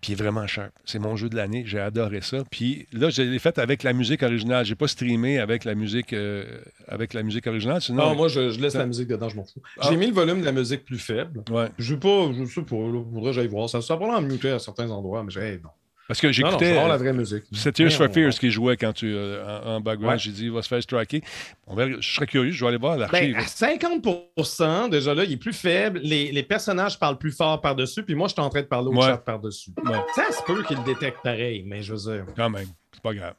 Puis il est vraiment cher. C'est mon jeu de l'année. J'ai adoré ça. Puis là, je l'ai fait avec la musique originale. J'ai pas streamé avec la musique, euh, avec la musique originale. Sinon, Non, moi, je, je laisse la musique dedans, je m'en fous. Ah. J'ai mis le volume de la musique plus faible. ouais. Je sais pas, je sais pas, là. Faudrait que j'aille voir. Ça, ça va en muter à certains endroits, mais j'ai, hey, non. Parce que j'écoutais. la vraie musique. C'est Tears for Fears qui jouait quand tu, euh, en, en background. Ouais. J'ai dit, il va se faire striker. On verra- je serais curieux, je vais aller voir Ben, l'archive. à 50% déjà là, il est plus faible. Les, les personnages parlent plus fort par-dessus, puis moi, je suis en train de parler au Ouais. chat par-dessus. Ouais, Ça se peut qu'il le détecte pareil, mais je veux dire. quand même, c'est pas grave.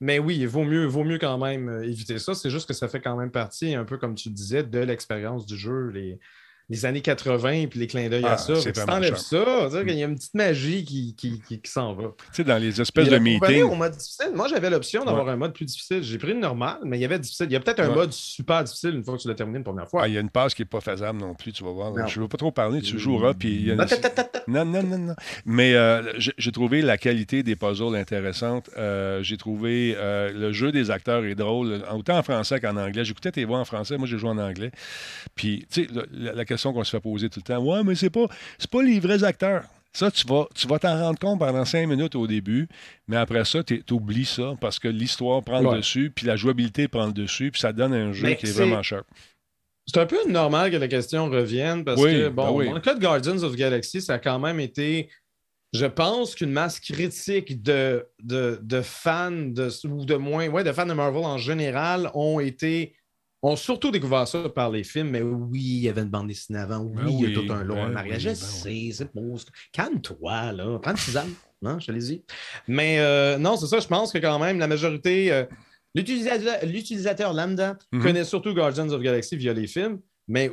Mais oui, il vaut mieux, vaut mieux quand même euh, éviter ça. C'est juste que ça fait quand même partie, un peu comme tu disais, de l'expérience du jeu. Les, les années 80 puis les clins d'œil Ah, à ça. que Si vraiment t'enlèves ça, ça, il y a une petite magie qui, qui, qui, qui s'en va. Tu sais, dans les espèces de euh, meetings. au mode difficile, moi j'avais l'option d'avoir un mode plus difficile. J'ai pris le normal, mais il y avait difficile. Il y a peut-être un Ouais. mode super difficile une fois que tu l'as terminé une première fois. Ah, il y a une passe qui n'est pas faisable non plus, tu vas voir. Je ne veux pas trop parler, tu joueras. Puis une- Ah. Non, non, non, non. Mais euh, j'ai trouvé la qualité des puzzles intéressante. Euh, j'ai trouvé euh, le jeu des acteurs est drôle, autant en français qu'en anglais. J'écoutais tes voix en français, moi j'ai joué en anglais. Puis, tu sais, la question qu'on se fait poser tout le temps, ouais, mais c'est pas, c'est pas les vrais acteurs. Ça, tu vas tu vas t'en rendre compte pendant cinq minutes au début, mais après ça, tu oublies ça parce que l'histoire prend le dessus, puis la jouabilité prend le dessus, puis ça donne un jeu Mais qui est vraiment cher. C'est un peu normal que la question revienne parce Oui, que, ben bon, oui. dans le cas de Guardians of the Galaxy, ça a quand même été, je pense qu'une masse critique de, de, de fans de, ou de moins, ouais, de fans de Marvel en général ont été, ont surtout découvert ça par les films, mais oui, il y avait une bande dessinée avant, oui, Ben il y a tout un long ben mariage, oui, je ben sais, c'est beau. Calme-toi, là, prends une tisane, non, je te l'ai dit. Mais euh, non, c'est ça, je pense que quand même, la majorité, euh, l'utilisateur lambda Mhm. connaît surtout Guardians of the Galaxy via les films, mais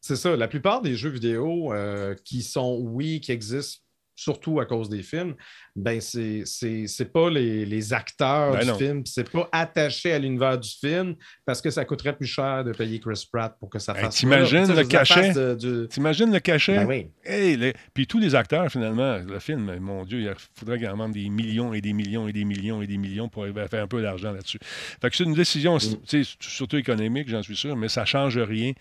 c'est ça, la plupart des jeux vidéo euh, qui sont, oui, qui existent surtout à cause des films, ben c'est pas les, les acteurs Ben du non. film, c'est pas attaché à l'univers du film parce que ça coûterait plus cher de payer Chris Pratt pour que ça Hey, fasse ça. t'imagines le cachet? du- T'imagines le cachet? Ben oui. Hey, les- Puis tous les acteurs, finalement, le film, mon Dieu, il faudrait qu'il en des millions et des millions et des millions et des millions pour arriver à faire un peu d'argent là-dessus. Fait que c'est une décision, Mm. surtout économique, j'en suis sûr, mais ça ne change rien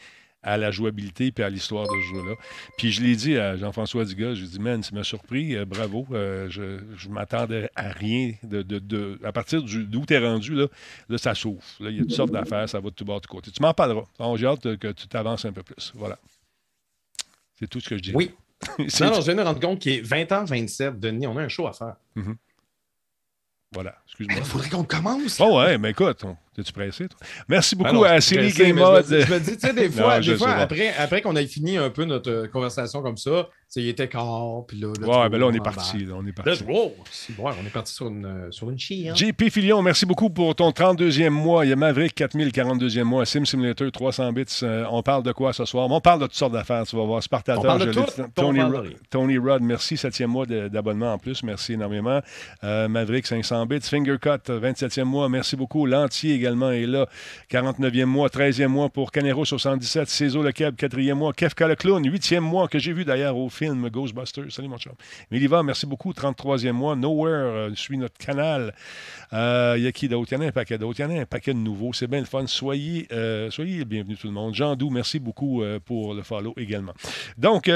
à la jouabilité et à l'histoire de ce jeu-là. Puis je l'ai dit à Jean-François Diga, j'ai dit, man, ça m'a surpris, euh, bravo, euh, je, je m'attendais à rien. De, de- de- à partir d'où tu es rendu, là, là ça s'ouvre. Il y a toutes sortes d'affaires, ça va de tout bord, de tout côté. Tu m'en parleras. J'ai hâte que tu t'avances un peu plus. Voilà. C'est tout ce que je dis. Oui. Non, non, je viens de me rendre compte qu'il est 20h27, Denis, on a un show à faire. Voilà, excuse-moi. Il faudrait qu'on commence. Oh ouais, mais écoute, on- es-tu pressé, toi? Merci beaucoup Ben non, à pressé, Game je me dis- tu sais, des fois, Non, des après, après qu'on ait fini un peu notre euh, conversation comme ça, il était quart, puis là. Ouais, ben là, on est parti. Là, on est parti. wow, bon, on est parti sur une, euh, sur une chie. Hein? JP Filion, merci beaucoup pour ton 32e mois. Il y a Maverick 4042e mois. Sim Simulator 300 bits. Euh, on parle de quoi ce soir? On parle de toutes sortes d'affaires. Tu vas voir Spartator. On parle de tout, Tony. Tony Rod, merci. 7e mois d'abonnement en plus. Merci énormément. Euh, Maverick 500 bits. Fingercut 27e mois. Merci beaucoup. L'entier également est là. 49e mois. 13e mois pour Canero 77. Cézo Le Keb 4e mois. Kefka le Clown 8e mois que j'ai vu d'ailleurs au film Ghostbusters. Salut mon chum. Miliva, merci beaucoup. 33e mois. Nowhere euh, suit notre canal. Euh, Il y a qui d'autre? Il y en a un paquet d'autres. Il y en a un paquet de nouveaux. C'est bien le fun. Soyez, euh, soyez bienvenus tout le monde. Jean Doux, merci beaucoup euh, pour le follow également. Donc,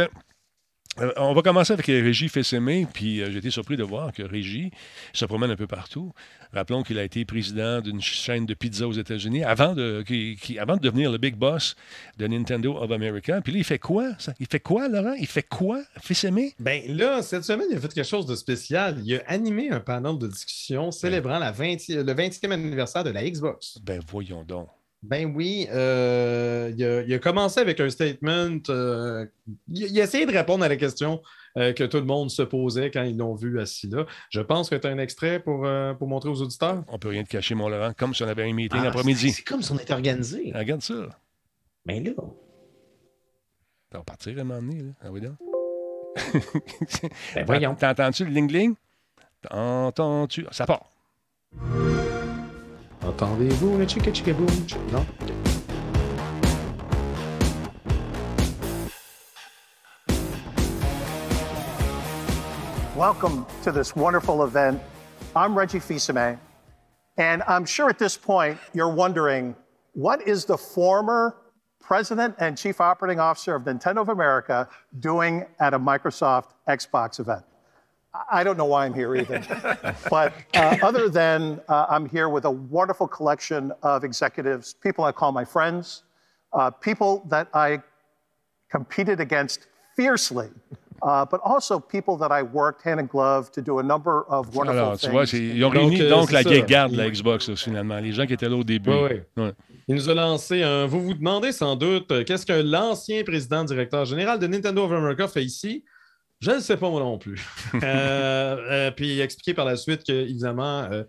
euh, on va commencer avec Régis Fessemé, puis euh, j'ai été surpris de voir que Régis se promène un peu partout. Rappelons qu'il a été président d'une chaîne de pizza aux États-Unis avant de, qui- qui- avant de devenir le big boss de Nintendo of America. Puis là, il fait quoi? ça? Il fait quoi, Laurent? Il fait quoi, Fessemé? Ben là, cette semaine, il a fait quelque chose de spécial. Il a animé un panel de discussion célébrant la 20 le 20e anniversaire de la Xbox. Ben voyons donc. Ben oui, euh, il, a, il a commencé avec un statement. euh, il, il a essayé de répondre à la question euh, que tout le monde se posait quand ils l'ont vu assis là. Je pense que tu as un extrait pour, pour montrer aux auditeurs? On peut rien te cacher, mon Laurent, comme si on avait un meeting Ah, l'après-midi. c'est- C'est comme si on était organisé. Regarde ça. Ben là. On va partir à un moment donné. Là. Ah oui. Ben, voyons. T'entends-tu le ling-ling? T'entends-tu? Ça part. Entendez-vous le? Non? Welcome to this wonderful event. I'm Reggie Fils-Aimé, and I'm sure at this point you're wondering, what is the former president and chief operating officer of Nintendo of America doing at a Microsoft Xbox event? I- I don't know why I'm here either. but uh, other than uh, I'm here with a wonderful collection of executives, people I call my friends, uh, people that I competed against fiercely, uh, but also people that I worked hand in glove to do a number of wonderful Alors, tu things. vois, ils ont réuni euh, donc la ça. vieille garde de la Xbox, finalement. Les gens qui étaient là au début. Ouais, Ouais. Il nous a lancé un. Vous vous demandez sans doute euh, qu'est-ce que l'ancien président directeur général de Nintendo of America fait ici? Je ne sais pas moi non plus. Euh, euh, puis expliqué par la suite que, évidemment, euh,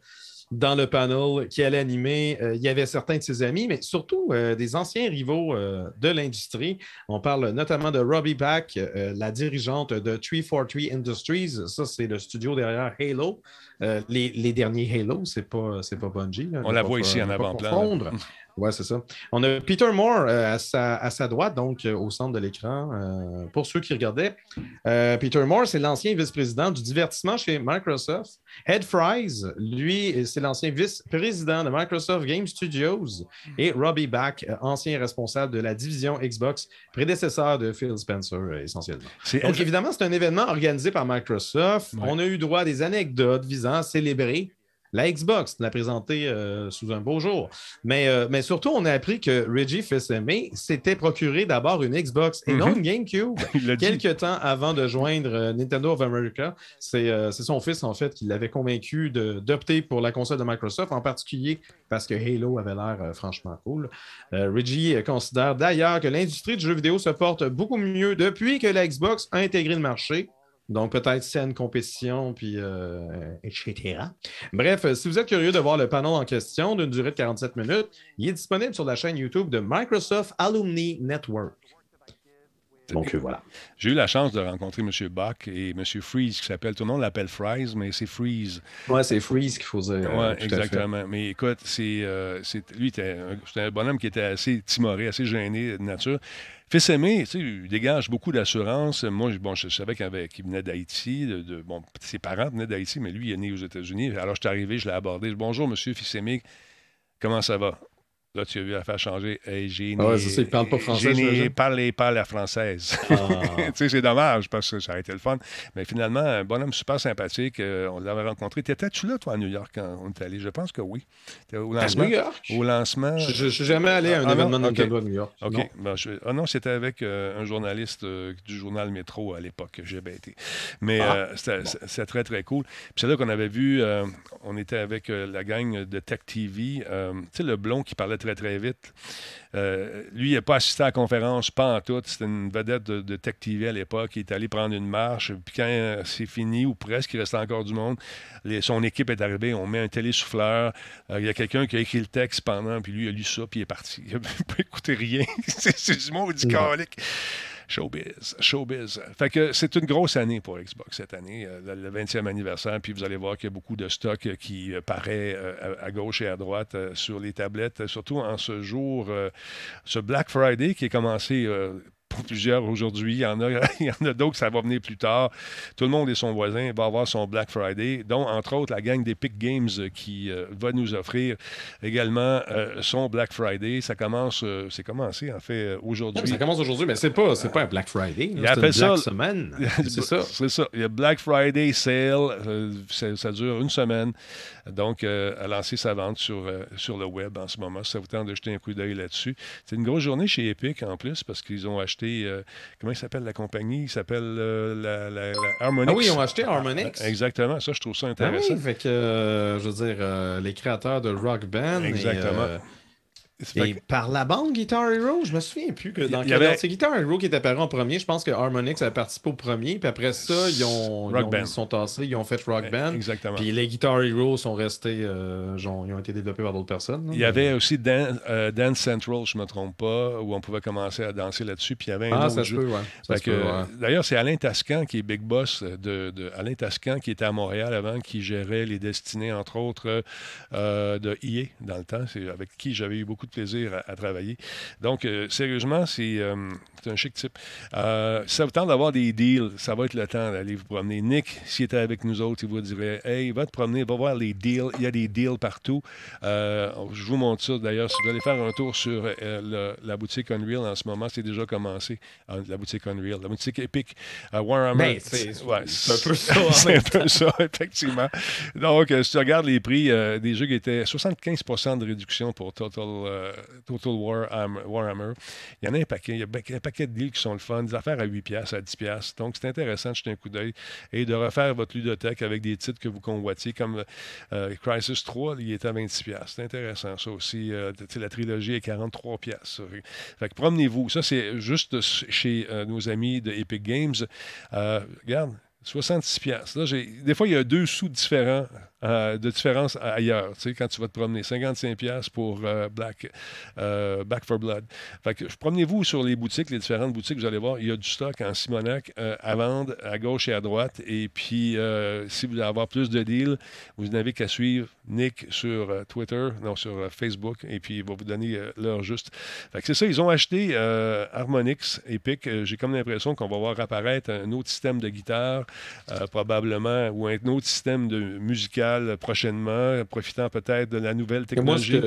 dans le panel qui allait animer, il y avait certains de ses amis, mais surtout des anciens rivaux de l'industrie. On parle notamment de Robbie Back, euh, la dirigeante de 343 Industries. Ça, c'est le studio derrière Halo. Les, les derniers Halo, c'est pas, pas Bungie. là. On la pas- voit ici en avant-plan, Ouais, c'est ça. On a Peter Moore euh, à, sa, à sa droite, donc euh, au centre de l'écran, euh, pour ceux qui regardaient. Peter Moore, c'est l'ancien vice-président du divertissement chez Microsoft. Ed Fries, lui, c'est l'ancien vice-président de Microsoft Game Studios. Et Robbie Back, ancien responsable de la division Xbox, prédécesseur de Phil Spencer, essentiellement. C'est Donc, évidemment, c'est un événement organisé par Microsoft. Ouais. On a eu droit à des anecdotes visant à célébrer la Xbox, l'a présentée euh, sous un beau jour. Mais, euh, mais surtout, on a appris que Reggie Fils-Aimé s'était procuré d'abord une Xbox et non Mhm. une GameCube. l'a dit. Quelques temps avant de joindre euh, Nintendo of America, c'est son fils, en fait, qui l'avait convaincu d'opter pour la console de Microsoft, en particulier parce que Halo avait l'air franchement cool. Reggie considère d'ailleurs que l'industrie du jeu vidéo se porte beaucoup mieux depuis que la Xbox a intégré le marché. Donc, peut-être saine compétition, puis euh, etc. Bref, euh, si vous êtes curieux de voir le panel en question d'une durée de 47 minutes, il est disponible sur la chaîne YouTube de Microsoft Alumni Network. Donc, euh, voilà. J'ai eu la chance de rencontrer M. Bach et M. Freeze, qui s'appelle, tout le monde l'appelle Fries, mais c'est Freeze. Ouais, c'est Freeze qu'il faut dire. Oui, exactement. Mais écoute, c'est, euh, c'est- lui, un- c'était un bonhomme qui était assez timoré, assez gêné de nature. Fils aimé, tu sais, il dégage beaucoup d'assurance. Moi, je- bon, je savais qu'il, venait d'Haïti. De, de- bon, ses parents venaient d'Haïti, mais lui, il est né aux États-Unis. Alors, je suis arrivé, je l'ai abordé. Bonjour, monsieur Fils aimé, comment ça va? Là, tu as vu l'affaire changer. Hey, j'ai Ah ouais, c'est ça, il parle pas français, né, j'imagine. parlé pas la française. Ah. tu sais, c'est dommage parce que ça aurait été le fun. Mais finalement, un bonhomme super sympathique. euh, on l'avait rencontré. T'étais-tu là, toi, à New York, quand on est allé? Je pense que oui. Au À lancement. New York? Au lancement. Je ne suis jamais allé à un Ah, événement non? de Nintendo Ok. à New York. OK. Non. Ben, je- Ah non, c'était avec euh, un journaliste euh, du journal Métro à l'époque que j'ai été. Mais Ah, c'était c'était très, très cool. Puis c'est là qu'on avait vu, on était avec la gang de Tech TV. tu sais, le blond qui parlait très, très vite. Euh, lui, il n'a pas assisté à la conférence, pas en tout. C'était une vedette de, de Tech TV à l'époque. Il est allé prendre une marche. Puis quand euh, c'est fini, ou presque, il restait encore du monde, les- son équipe est arrivée. On met un télésouffleur. Euh, Il y a quelqu'un qui a écrit le texte pendant, puis lui, il a lu ça, puis il est parti. Il n'a pas écouté rien. c'est du mot du Non. Showbiz, showbiz. Fait que c'est une grosse année pour Xbox cette année, euh, le, le 20e anniversaire. Puis vous allez voir qu'il y a beaucoup de stock euh, qui euh, paraît à, gauche et à droite sur les tablettes, surtout en ce jour, ce Black Friday qui est commencé pour plusieurs aujourd'hui. Il y en a, il y en a d'autres, ça va venir plus tard. Tout le monde et son voisin va avoir son Black Friday, dont entre autres la gang d'Epic Games euh, qui euh, va nous offrir également euh, son Black Friday. Ça commence, euh, c'est commencé en fait aujourd'hui. Ça commence aujourd'hui, mais c'est pas, c'est pas un Black Friday. C'est appelle une ça- Black semaine. C'est ça. C'est ça. Il y a Black Friday Sale. ça, ça dure une semaine. Donc, a lancé sa vente sur, sur le web en ce moment. Ça vous tente de jeter un coup d'œil là-dessus. C'est une grosse journée chez Epic en plus parce qu'ils ont acheté. Euh, comment il s'appelle la compagnie? Il s'appelle euh, la, la- la Harmonix. Ah oui, ils ont acheté Harmonix. Exactement. Ça, je trouve ça Ah intéressant. oui, fait que, euh, je veux dire, euh, les créateurs de Rock Band. Exactement. Et par la bande Guitar Hero, je me souviens plus que dans y avait- C'est Guitar Hero qui est apparu en premier. Je pense que Harmonix a participé au premier. Puis après ça, ils, ont, ils, Rock ont- Band. ils sont tassés, ils ont fait Rock Band. Exactement. Puis les Guitar Hero sont restés, euh, genre, ils ont été développés par d'autres personnes. Il y avait aussi Dan- euh, Dance Central, je ne me trompe pas, où on pouvait commencer à danser là-dessus. Puis il y avait un Ah, autre ça se jeu. peut, ouais. Ça Fait se que, peut, ouais. D'ailleurs, c'est Alain Tascan qui est Big Boss de, de- Alain Tascan qui était à Montréal avant, qui gérait les destinées, entre autres, euh, de EA dans le temps. C'est avec qui j'avais eu beaucoup de plaisir à, à travailler. Donc, euh, sérieusement, c'est euh, c'est un chic type. Euh, ça vous tente d'avoir des deals, ça va être le temps d'aller vous promener. Nick, s'il était avec nous autres, il vous dirait Hey, va te promener, va voir les deals. Il y a des deals partout. Euh, je vous montre ça d'ailleurs. Si vous allez faire un tour sur euh, le- la boutique Unreal en ce moment, c'est déjà commencé. Euh, la boutique Unreal, la boutique Epic Warhammer. Ben, c'est- Ouais, un peu ça C'est un peu ça, effectivement. Donc, si tu regardes les prix des jeux qui étaient 75 de réduction pour Total, euh, Total War, Ham- Warhammer, il y en a un paquet. Il y a un paquet de deals qui sont le fun, des affaires à 8 piastres, à 10 piastres. Donc, c'est intéressant de jeter un coup d'œil et de refaire votre ludothèque avec des titres que vous convoitiez, comme euh, Crisis 3, il était à 26 piastres. C'est intéressant, ça aussi. Euh, la trilogie est 43 piastres. Fait que promenez-vous. Ça, c'est juste chez nos amis de Epic Games. Regarde, 66 piastres. Là, j'ai- des fois, il y a deux sous différents, euh, de différence ailleurs, tu sais, quand tu vas te promener. 55 piastres pour euh, Black, euh, Back for Blood. Fait que promenez-vous sur les boutiques, les différentes boutiques, vous allez voir, il y a du stock en Simonac euh, à vendre à gauche et à droite. Et puis, si vous voulez avoir plus de deals, vous n'avez qu'à suivre Nick sur Twitter, non, sur Facebook, et puis il va vous donner l'heure juste. Fait c'est ça, ils ont acheté Harmonix Epic. J'ai comme l'impression qu'on va voir apparaître un autre système de guitare, probablement, ou un autre système de musical prochainement, profitant peut-être de la nouvelle technologie.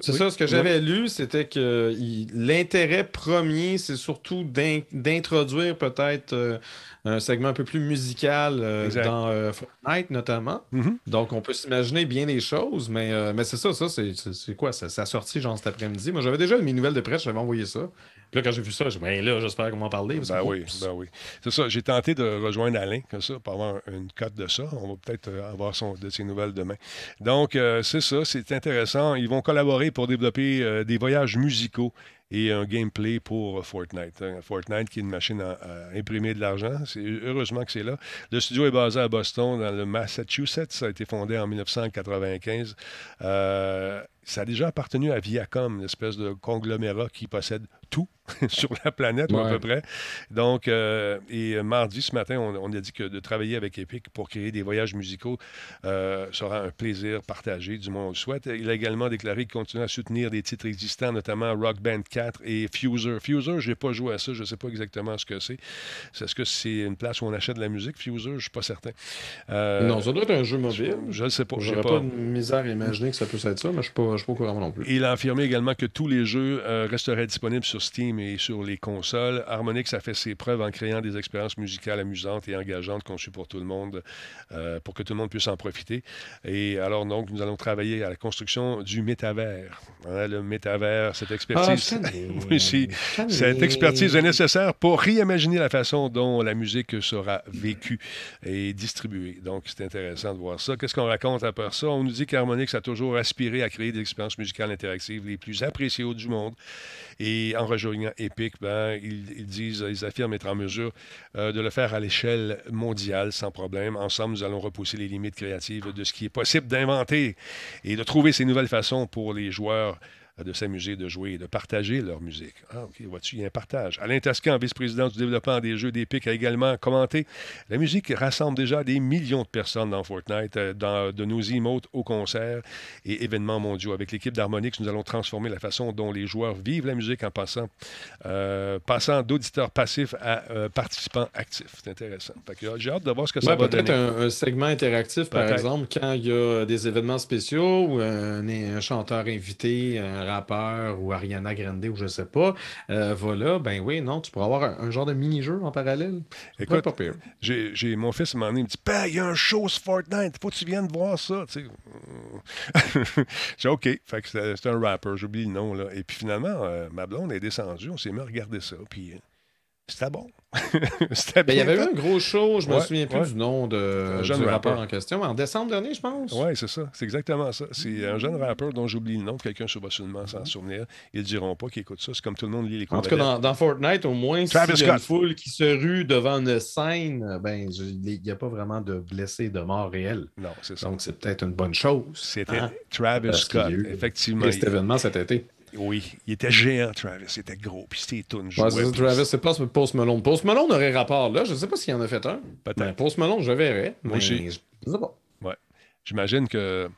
c'est Oui. ça, ce que Oui. j'avais lu, c'était que l'intérêt premier, c'est surtout d'in- d'introduire peut-être euh, un segment un peu plus musical euh, dans euh, Fortnite notamment. Mhm. Donc, on peut s'imaginer bien des choses, mais, mais c'est ça, ça, c'est quoi? Ça, ça a sorti genre cet après-midi. Moi, j'avais déjà mes nouvelles de presse, j'avais envoyé ça. Puis là, quand j'ai vu ça, j'ai dit, ben là, j'espère qu'on va en parler. Ben que, oui, ben oui. C'est ça. J'ai tenté de rejoindre Alain, comme ça, pour avoir une cote de ça. On va peut-être euh, avoir son, de ses nouvelles demain. Donc, euh, c'est ça, c'est intéressant. Ils vont collaborer pour développer euh, des voyages musicaux et un gameplay pour euh, Fortnite. hein. Fortnite qui est une machine à, imprimer de l'argent. Heureusement que c'est là. Le studio est basé à Boston, dans le Massachusetts. Ça a été fondé en 1995. Euh, ça a déjà appartenu à Viacom, une espèce de conglomérat qui possède tout sur la planète, à peu près. Donc, euh, et euh, mardi, ce matin, on, on a dit que de travailler avec Epic pour créer des voyages musicaux euh, sera un plaisir partagé, du moins on le souhaite. Il a également déclaré qu'il continue à soutenir des titres existants, notamment Rock Band 4 et Fuser. Fuser, je n'ai pas joué à ça, je ne sais pas exactement ce que c'est. Est-ce que c'est une place où on achète de la musique, Fuser? Je ne suis pas certain. Euh, Non, ça doit être un jeu mobile. Je ne sais pas. J'aurais pas- pas de misère à imaginer que ça puisse être ça, mais je ne suis pas, pas au courant non plus. Il a affirmé également que tous les jeux resteraient disponibles sur Steam et sur les consoles. Harmonix a fait ses preuves en créant des expériences musicales amusantes et engageantes conçues pour tout le monde, euh, pour que tout le monde puisse en profiter. Et alors, donc, nous allons travailler à la construction du métavers. Hein, le métavers, cette Ah, expertise. Oui. Cette expertise est nécessaire pour réimaginer la façon dont la musique sera vécue et distribuée. Donc, c'est intéressant de voir ça. Qu'est-ce qu'on raconte après ça? On nous dit qu'Harmonix a toujours aspiré à créer des expériences musicales interactives les plus appréciées du monde. Et en rejoignant Epic, ben, ils, disent, ils affirment être en mesure euh, de le faire à l'échelle mondiale sans problème. Ensemble, nous allons repousser les limites créatives de ce qui est possible d'inventer et de trouver ces nouvelles façons pour les joueurs de s'amuser, de jouer et de partager leur musique. Ah, OK, vois-tu, il y a un partage. Alain Tascan, vice-président du développement des jeux d'Epic, a également commenté La musique rassemble déjà des millions de personnes dans Fortnite, euh, dans, de nos emotes aux concerts et événements mondiaux. Avec l'équipe d'Harmonix, nous allons transformer la façon dont les joueurs vivent la musique en passant, euh, passant d'auditeurs passifs à euh, participants actifs. C'est intéressant. Euh, J'ai hâte de voir ce que ça Ouais, va peut-être donner. un, un segment interactif, par Peut-être. exemple, quand il y a des événements spéciaux ou un, un chanteur invité, un rappeur ou Ariana Grande ou je sais pas, euh, voilà, ben oui, non, tu pourras avoir un, un genre de mini-jeu en parallèle. Écoute, pas pire. J'ai, mon fils m'a donné, il me dit Père, il y a un show sur Fortnite, faut que tu viennes voir ça. Tu sais. j'ai dit OK. Fait que c'est, un rapper, j'oublie le nom. Là. Et puis finalement, euh, ma blonde est descendue, on s'est mis à regarder ça. Puis euh, c'était bon. Ben, il y avait eu un gros show, je me Ouais, souviens plus ouais. du nom de, Un jeune du rappeur en question, en décembre dernier, je pense. Oui, c'est ça. C'est exactement ça. C'est un jeune rappeur dont j'oublie le nom. Quelqu'un se va sûrement s'en souvenir. Ils ne diront pas qu'ils écoutent ça. C'est comme tout le monde lit les En tout cas, dans, dans Fortnite, au moins, Travis s'il y a une foule qui se rue devant une scène, ben, il n'y a pas vraiment de blessés, de morts réels. Non, c'est ça. Donc, c'est peut-être une bonne chose. C'était hein, Travis parce Scott. eu Effectivement. Cet événement cet été. Oui, il était géant, Travis. Il était gros. Puis c'était tout Ouais, c'est. Travis, c'est pas Post Malone. Post Malone aurait rapport là. Je ne sais pas s'il en a fait un. Peut-être. Post Malone, je verrais. Moi mais je sais pas. Ouais. J'imagine que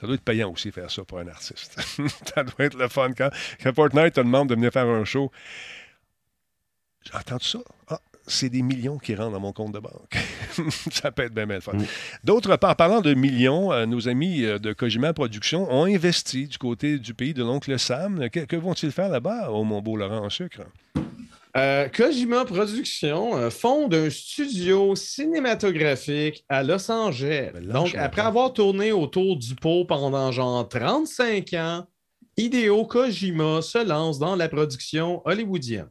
ça doit être payant aussi faire ça pour un artiste. ça doit être le fun. Quand, quand Fortnite te demande de venir faire un show, j'ai entendu ça? Ah, c'est des millions qui rentrent dans mon compte de banque. ça peut être bien, bien fun. D'autre part, parlant de millions, euh, nos amis euh, de Kojima Productions ont investi du côté du pays de l'oncle Sam. Que, que vont-ils faire là-bas, au mon beau Laurent en sucre? Euh, Kojima Productions euh, fonde un studio cinématographique à Los Angeles. Ben, Donc, après avoir tourné autour du pot pendant genre 35 ans, Hideo Kojima se lance dans la production hollywoodienne.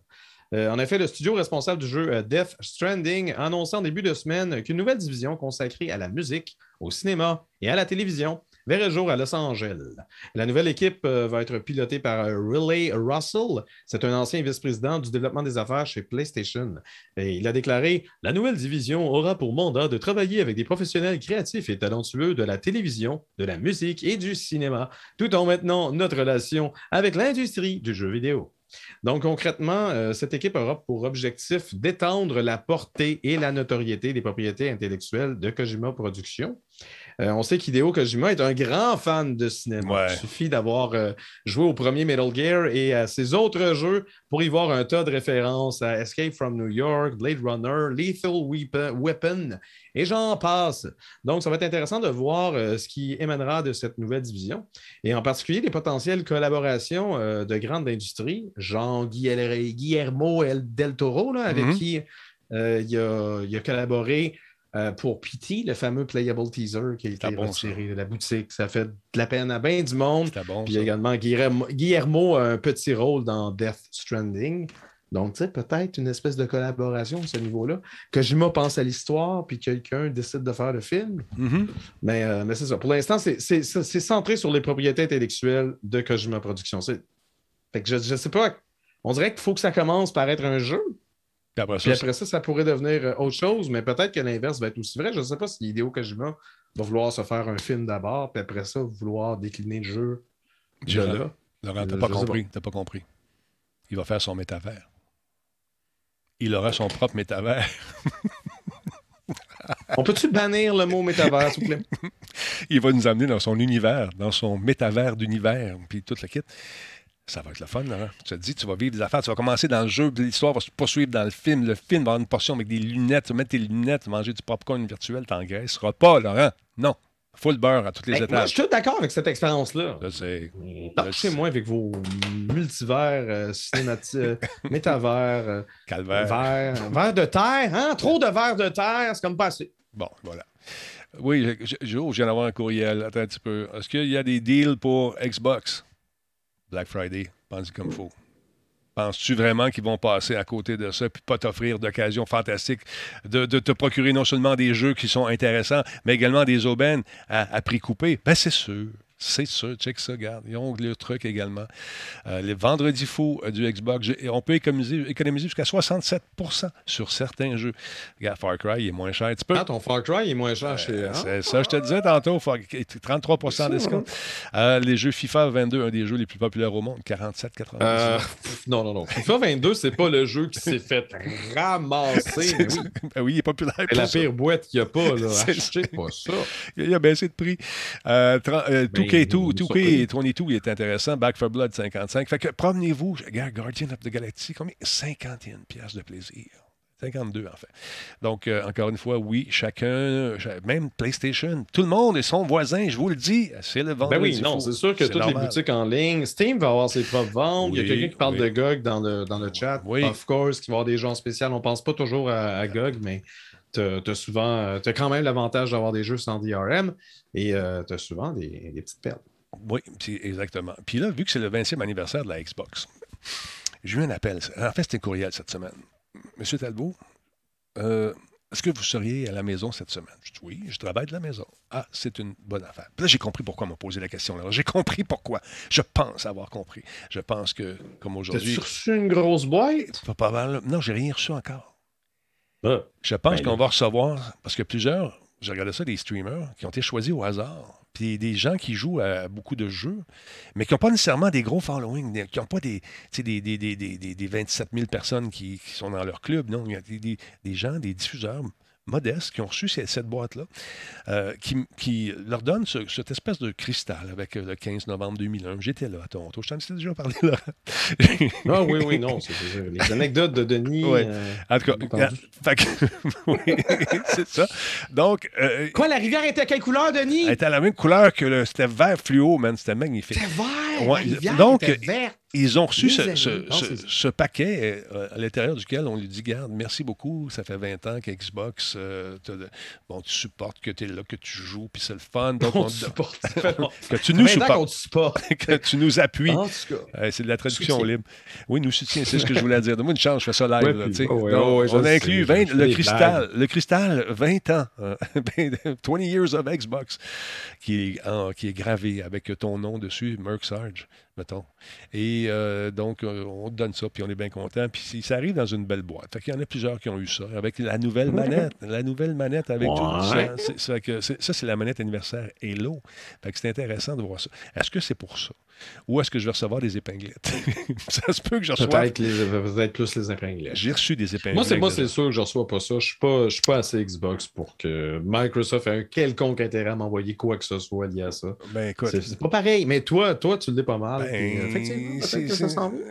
Euh, en effet, le studio responsable du jeu euh, Death Stranding a annoncé en début de semaine qu'une nouvelle division consacrée à la musique, au cinéma et à la télévision verrait jour à Los Angeles. La nouvelle équipe euh, va être pilotée par Riley Russell. C'est un ancien vice-président du développement des affaires chez PlayStation. Et il a déclaré La nouvelle division aura pour mandat de travailler avec des professionnels créatifs et talentueux de la télévision, de la musique et du cinéma, tout en maintenant notre relation avec l'industrie du jeu vidéo. Donc, concrètement, euh, cette équipe aura pour objectif d'étendre la portée et la notoriété des propriétés intellectuelles de Kojima Productions. Euh, on sait qu'Hideo Kojima est un grand fan de cinéma. Ouais. Il suffit d'avoir euh, joué au premier Metal Gear et à ses autres jeux pour y voir un tas de références à Escape from New York, Blade Runner, Lethal Weapon, et j'en passe. Donc, ça va être intéressant de voir euh, ce qui émanera de cette nouvelle division et en particulier les potentielles collaborations de grandes industries, genre Guillermo Guillermo El- del Toro, là, avec Mhm. qui il, a, il a collaboré euh, pour PT, le fameux playable teaser qui a été bon, retiré de la boutique. Ça fait de la peine à bien du monde. Bon. Puis ça. également, Guillermo, Guillermo a un petit rôle dans Death Stranding. Donc, tu sais, peut-être une espèce de collaboration à ce niveau-là. Kojima pense à l'histoire, puis quelqu'un décide de faire le film. Mhm. Mais, euh, mais c'est ça. Pour l'instant, c'est- centré sur les propriétés intellectuelles de Kojima Productions. Fait que je, je sais pas. On dirait qu'il faut que ça commence par être un jeu. Puis après Puis ça, après ça, ça pourrait devenir euh, autre chose, mais peut-être que l'inverse va être aussi vrai. Je ne sais pas si Hideo Kojima va vouloir se faire un film d'abord, puis après ça, vouloir décliner le jeu de Gérard, là. Laurent, t'as Je- pas compris. T'as pas compris. Il va faire son métavers. Il aura son propre métavers. On peut-tu bannir le mot métavers, s'il vous plaît? Il va nous amener dans son univers, dans son métavers d'univers, puis toute la kit. Ça va être le fun, Laurent. Tu te dis, tu vas vivre des affaires, tu vas commencer dans le jeu, puis l'histoire va se poursuivre dans le film. Le film va avoir une portion avec des lunettes. Tu vas mettre tes lunettes, manger du popcorn virtuel, t'engraisseras pas, Laurent. Non. Full beurre à toutes les Hey, moi, je suis tout d'accord avec cette expérience-là. Lâchez-moi avec vos multivers, euh, cinémati- euh, métavers, euh, calvaire. verres, verres de terre. Hein? Trop de verres de terre, c'est comme pas assez. Bon, voilà. Oui, je, je- je viens d'avoir un courriel. Attends un petit peu. Est-ce qu'il y a des deals pour Xbox? Black Friday, pense comme faut? Penses-tu vraiment qu'ils vont passer à côté de ça puis pas t'offrir d'occasions fantastiques de, te procurer non seulement des jeux qui sont intéressants, mais également des aubaines à, à prix coupé? Ben, c'est sûr. C'est sûr. Check ça, regarde. Ils ont le truc également. Euh, les vendredis fous euh, du Xbox, on peut économiser, économiser jusqu'à 67% sur certains jeux. Regarde, Far Cry, il est moins cher. Tu peux, Ah, ton Far Cry est moins cher chez. hein? c'est ça, je te disais tantôt, faut- 33 C'est de ça, discount. Euh, les jeux FIFA 22, un des jeux les plus populaires au monde, 47,99. Euh, pff, non, non, non. FIFA 22, c'est pas le jeu qui s'est fait ramasser. oui. Ben oui, il est populaire. C'est la ça. pire boîte qu'il n'y a pas. Là. C'est Achetez pas ça. Il a baissé de prix. Euh, euh, 2K2, Ben, 2K22 il est intéressant. Back for Blood, 55. Fait que promenez-vous. Regarde, Guardian of the Galaxy, combien? 51 pièces de plaisir. 52, en fait. Donc, euh, encore une fois, oui, chacun, cha- même PlayStation, tout le monde est son voisin, je vous le dis, c'est le Ben vendredi. oui, non, c'est sûr que toutes normal. les boutiques en ligne, Steam va avoir ses propres ventes. Il y a quelqu'un qui parle oui. de GOG dans le, dans le chat. Oui. Of course, qui va avoir des gens spéciaux. On pense pas toujours à, à GOG, mais tu as souvent, tu as quand même l'avantage d'avoir des jeux sans DRM et tu as souvent des, des petites perles. Oui, exactement. Puis là, vu que c'est le 20e anniversaire de la Xbox, j'ai eu un appel. En fait, c'était un courriel cette semaine. Monsieur Talbot, euh, est-ce que vous seriez à la maison cette semaine? Je dis oui, je travaille de la maison. Ah, c'est une bonne affaire. Puis là, j'ai compris pourquoi on m'a posé la question. Alors, j'ai compris pourquoi. Je pense avoir compris. Je pense que, comme aujourd'hui. T'as reçu une grosse boîte? Pas, pas mal. Non, j'ai rien reçu encore. Ah. Je pense Ben qu'on va recevoir, parce que plusieurs, j'ai regardé ça, des streamers qui ont été choisis au hasard. Puis des gens qui jouent à beaucoup de jeux, mais qui n'ont pas nécessairement des gros followings, qui n'ont pas des, des, des, des, des, des- des 27 000 personnes qui, qui sont dans leur club. Non, il y a des gens, des diffuseurs modestes qui ont reçu cette boîte-là, euh, qui, qui leur donnent ce- cette espèce de cristal avec euh, le 15 novembre 2001. J'étais là à Toronto. Je t'en ai déjà parlé, là. Ah oui, oui, non. c'est- c'est- les anecdotes de Denis. Ouais. euh, En tout cas, oui, c'est ça. Donc, euh, Quoi, la rivière était à quelle couleur, Denis? elle était à la même couleur que le. C'était vert fluo, man. C'était magnifique. C'était vert. Ouais, la rivière donc, était verte. Ils ont reçu ce, paquet euh, à l'intérieur duquel on lui dit Garde, merci beaucoup, ça fait 20 ans qu'Xbox, euh, de- bon, tu supportes que tu es là, que tu joues, puis c'est le fun. Donc, On on- te supporte. Que tu nous supportes, te supporte. que tu nous appuies. Euh, c'est de la traduction Soutien. libre. Oui, nous soutiens, c'est ce que je voulais dire. Donne-moi une chance, je fais ça live. Ouais, là, puis- tu sais. oh, ouais, Donc, oh, ouais, je on a inclus je 20 fais le cristal. Le cristal, 20 ans. euh, 20 years of Xbox, qui est, en- qui est gravé avec ton nom dessus, Merc Sarge, mettons. Et euh, donc, euh, on te donne ça, puis on est bien content. Puis ça arrive dans une belle boîte. Fait qu'il y en a plusieurs qui ont eu ça, avec la nouvelle manette. La nouvelle manette avec tout ça. C'est- que c'est- Ça, c'est la manette anniversaire Halo. Fait que c'est intéressant de voir ça. Est-ce que c'est pour ça? Ou est-ce que je vais recevoir des épinglettes? ça se peut que je reçoive. Peut-être les- peut-être plus les épinglettes. J'ai reçu des épinglettes. Moi, c'est moi, c'est sûr que je reçois pas ça. Je suis pas, je suis pas assez Xbox pour que Microsoft ait un quelconque intérêt à m'envoyer quoi que ce soit lié à ça. Ben écoute. C'est c'est pas pareil. Mais toi, toi, tu l'es pas mal. ben, euh, effectivement, ça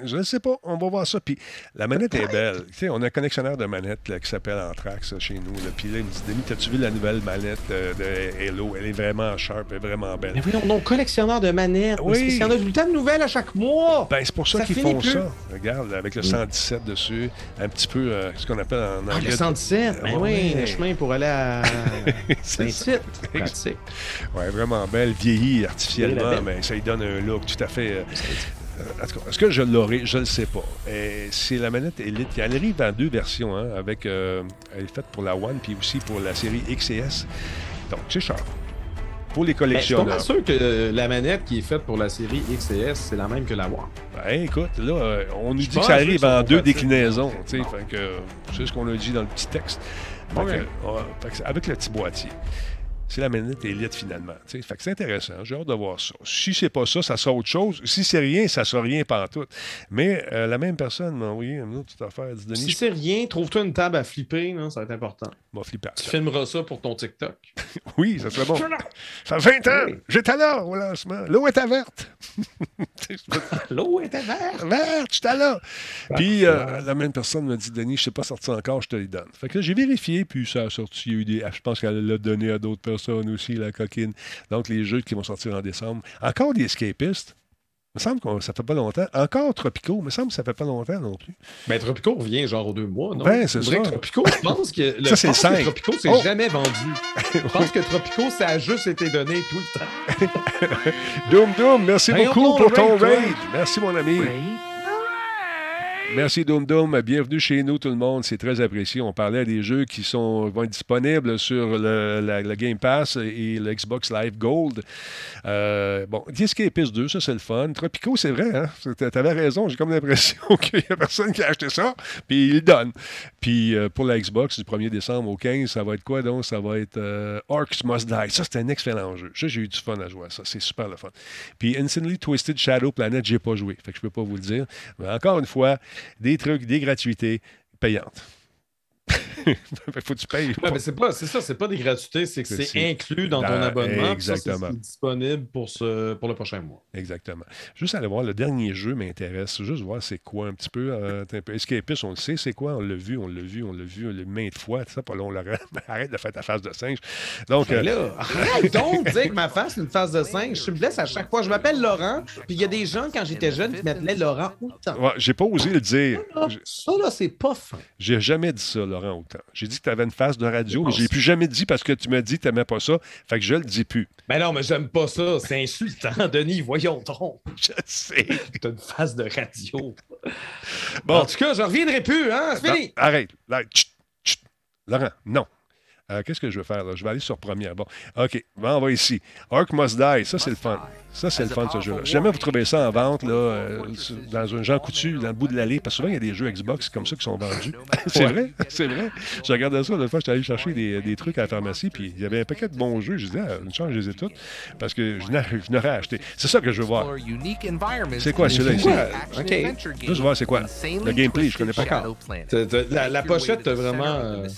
je ne sais pas, on va voir ça. Puis la manette est belle. Tu sais, on a un connectionneur de manette là, qui s'appelle Anthrax chez nous. là. Puis là, il me dit Denis, t'as-tu vu la nouvelle manette euh, de Halo? Elle est vraiment sharp, elle est vraiment belle. Mais oui, on a collectionneur de manettes. Oui. Oui. En temps de nouvelles à chaque mois. Ben, c'est pour ça, Ça qu'ils font plus. ça. Regarde, avec le 117 dessus, un petit peu euh, ce qu'on appelle en Ah, anglais. le 117. Ben Ouais. oui, le chemin pour aller à. Saint-Tite. Pratique. Ouais, vraiment belle, vieillie artificiellement, mais ça lui donne un look tout à fait. euh, euh, en tout cas, Est-ce que je l'aurai? Je ne le sais pas. Et C'est la manette Elite. Elle arrive dans deux versions. Hein, avec, euh, elle est faite pour la One puis aussi pour la série X et S. Donc, c'est cher. Pour les Mais Ben, je suis collectionneurs. sûr que euh, la manette qui est faite pour la série X et S, c'est la même que la One. Ben, écoute, là, euh, on nous Je dit que ça arrive en deux déclinaisons. euh, c'est ce qu'on a dit dans le petit texte. Fait que, ouais, fait que c'est avec le petit boîtier. C'est la manette Elite finalement. tu sais. Fait que c'est intéressant. J'ai hâte de voir ça. Si c'est pas ça, ça sera autre chose. Si c'est rien, ça sera rien pantoute. Mais euh, la même personne m'a envoyé une autre petite affaire. Elle dit Denis, Si c'est rien, trouve-toi une table à flipper, là, ça va être important. flipper. Tu filmeras ça pour ton TikTok. Oui, ça serait bon. Ça fait 20 ans. J'étais là au lancement. L'eau était verte. L'eau était verte. Verte, j'étais là. Puis euh, la même personne m'a dit Denis, je ne sais pas sorti encore, je te les donne. Fait que là, j'ai vérifié, puis ça a sorti. Il y a eu des- Je pense qu'elle l'a donné à d'autres personnes aussi, la coquine. Donc, les jeux qui vont sortir en décembre. Encore des escapistes. Il me semble que ça fait pas longtemps. Encore Tropico, il me semble que ça fait pas longtemps non plus. Ben, Tropico revient genre aux deux mois, non? Ben, c'est ça. que Tropico, je pense que, le, Ça, c'est je pense le que cinq. Tropico, c'est Oh. jamais vendu. Je pense que Tropico, ça a juste été donné tout le temps. Doom Doom, merci beaucoup pour ton raid. Merci, mon ami. Merci Doom Doom. Bienvenue chez nous tout le monde. C'est très apprécié. On parlait des jeux qui sont, vont être disponibles sur le, la- Game Pass et le Xbox Live Gold. Euh, bon, The Escapist 2, ça c'est le fun. Tropico, c'est vrai. Hein? Tu avais raison. J'ai comme l'impression qu'il n'y a personne qui a acheté ça. Puis il le donne. Puis euh, pour la Xbox, du 1er décembre au 15, ça va être quoi donc? Ça va être euh, Orcs Must Die. Ça, c'est un excellent jeu. Ça, j'ai eu du fun à jouer ça. C'est super le fun. Puis Instantly Twisted Shadow Planet, j'ai pas joué. Fait que je peux pas vous le dire. Mais encore une fois, des trucs, des gratuités payantes. Faut que tu payes. Ouais, mais c'est pas, c'est ça, c'est pas des gratuités, c'est que C'est- inclus dans ton abonnement. exactement. C'est disponible pour, ce, pour le prochain mois. Exactement. Juste aller voir, le dernier jeu m'intéresse. Juste voir c'est quoi un petit peu. Euh, un peu. Escapist, on le sait, c'est quoi? On l'a vu, on l'a vu, on l'a vu, on l'a vu maintes fois. Ça, pas long. Arrête de faire ta face de singe. Donc, Ben euh, là, arrête donc de dire que ma face, une face de singe. Je me blesse à chaque fois. Je m'appelle Laurent, puis il y a des gens, quand j'étais jeune, qui m'appelaient Laurent autant. ouais, j'ai pas osé le dire. Ça, là, c'est pas fin. J'ai jamais dit ça, Laurent Laurent autant. J'ai dit que tu avais une face de radio, mais je l'ai plus jamais dit parce que tu m'as dit que tu n'aimais pas ça. Fait que je le dis plus. Ben non, mais j'aime pas ça. C'est insultant, Denis. Voyons donc. Je sais. T'as une face de radio. Bon. En tout cas, je reviendrai plus, hein? C'est Non, fini. arrête. Là, chut, chut. Laurent, non. Euh, Qu'est-ce que je vais faire là? Je vais aller sur première. Bon, OK. Bon, on va ici. Ark Must Die. Ça, c'est le fun. Ça, c'est le fun, ce jeu-là. Si jamais vous trouvez ça en vente, là, euh, dans un Jean Coutu, dans le bout de l'allée, parce que souvent, il y a des jeux Xbox comme ça qui sont vendus. c'est vrai, c'est vrai. Je regardais ça, l'autre fois, j'étais allé chercher des, des trucs à la pharmacie, puis il y avait un paquet de bons jeux. Je disais, ah, une chance, je les ai toutes, parce que je n'aurais acheté. C'est ça que je veux voir. C'est quoi, celui-là, ici? Je veux voir, c'est quoi? Le gameplay, je connais pas encore. La, la pochette, t'as vraiment. euh,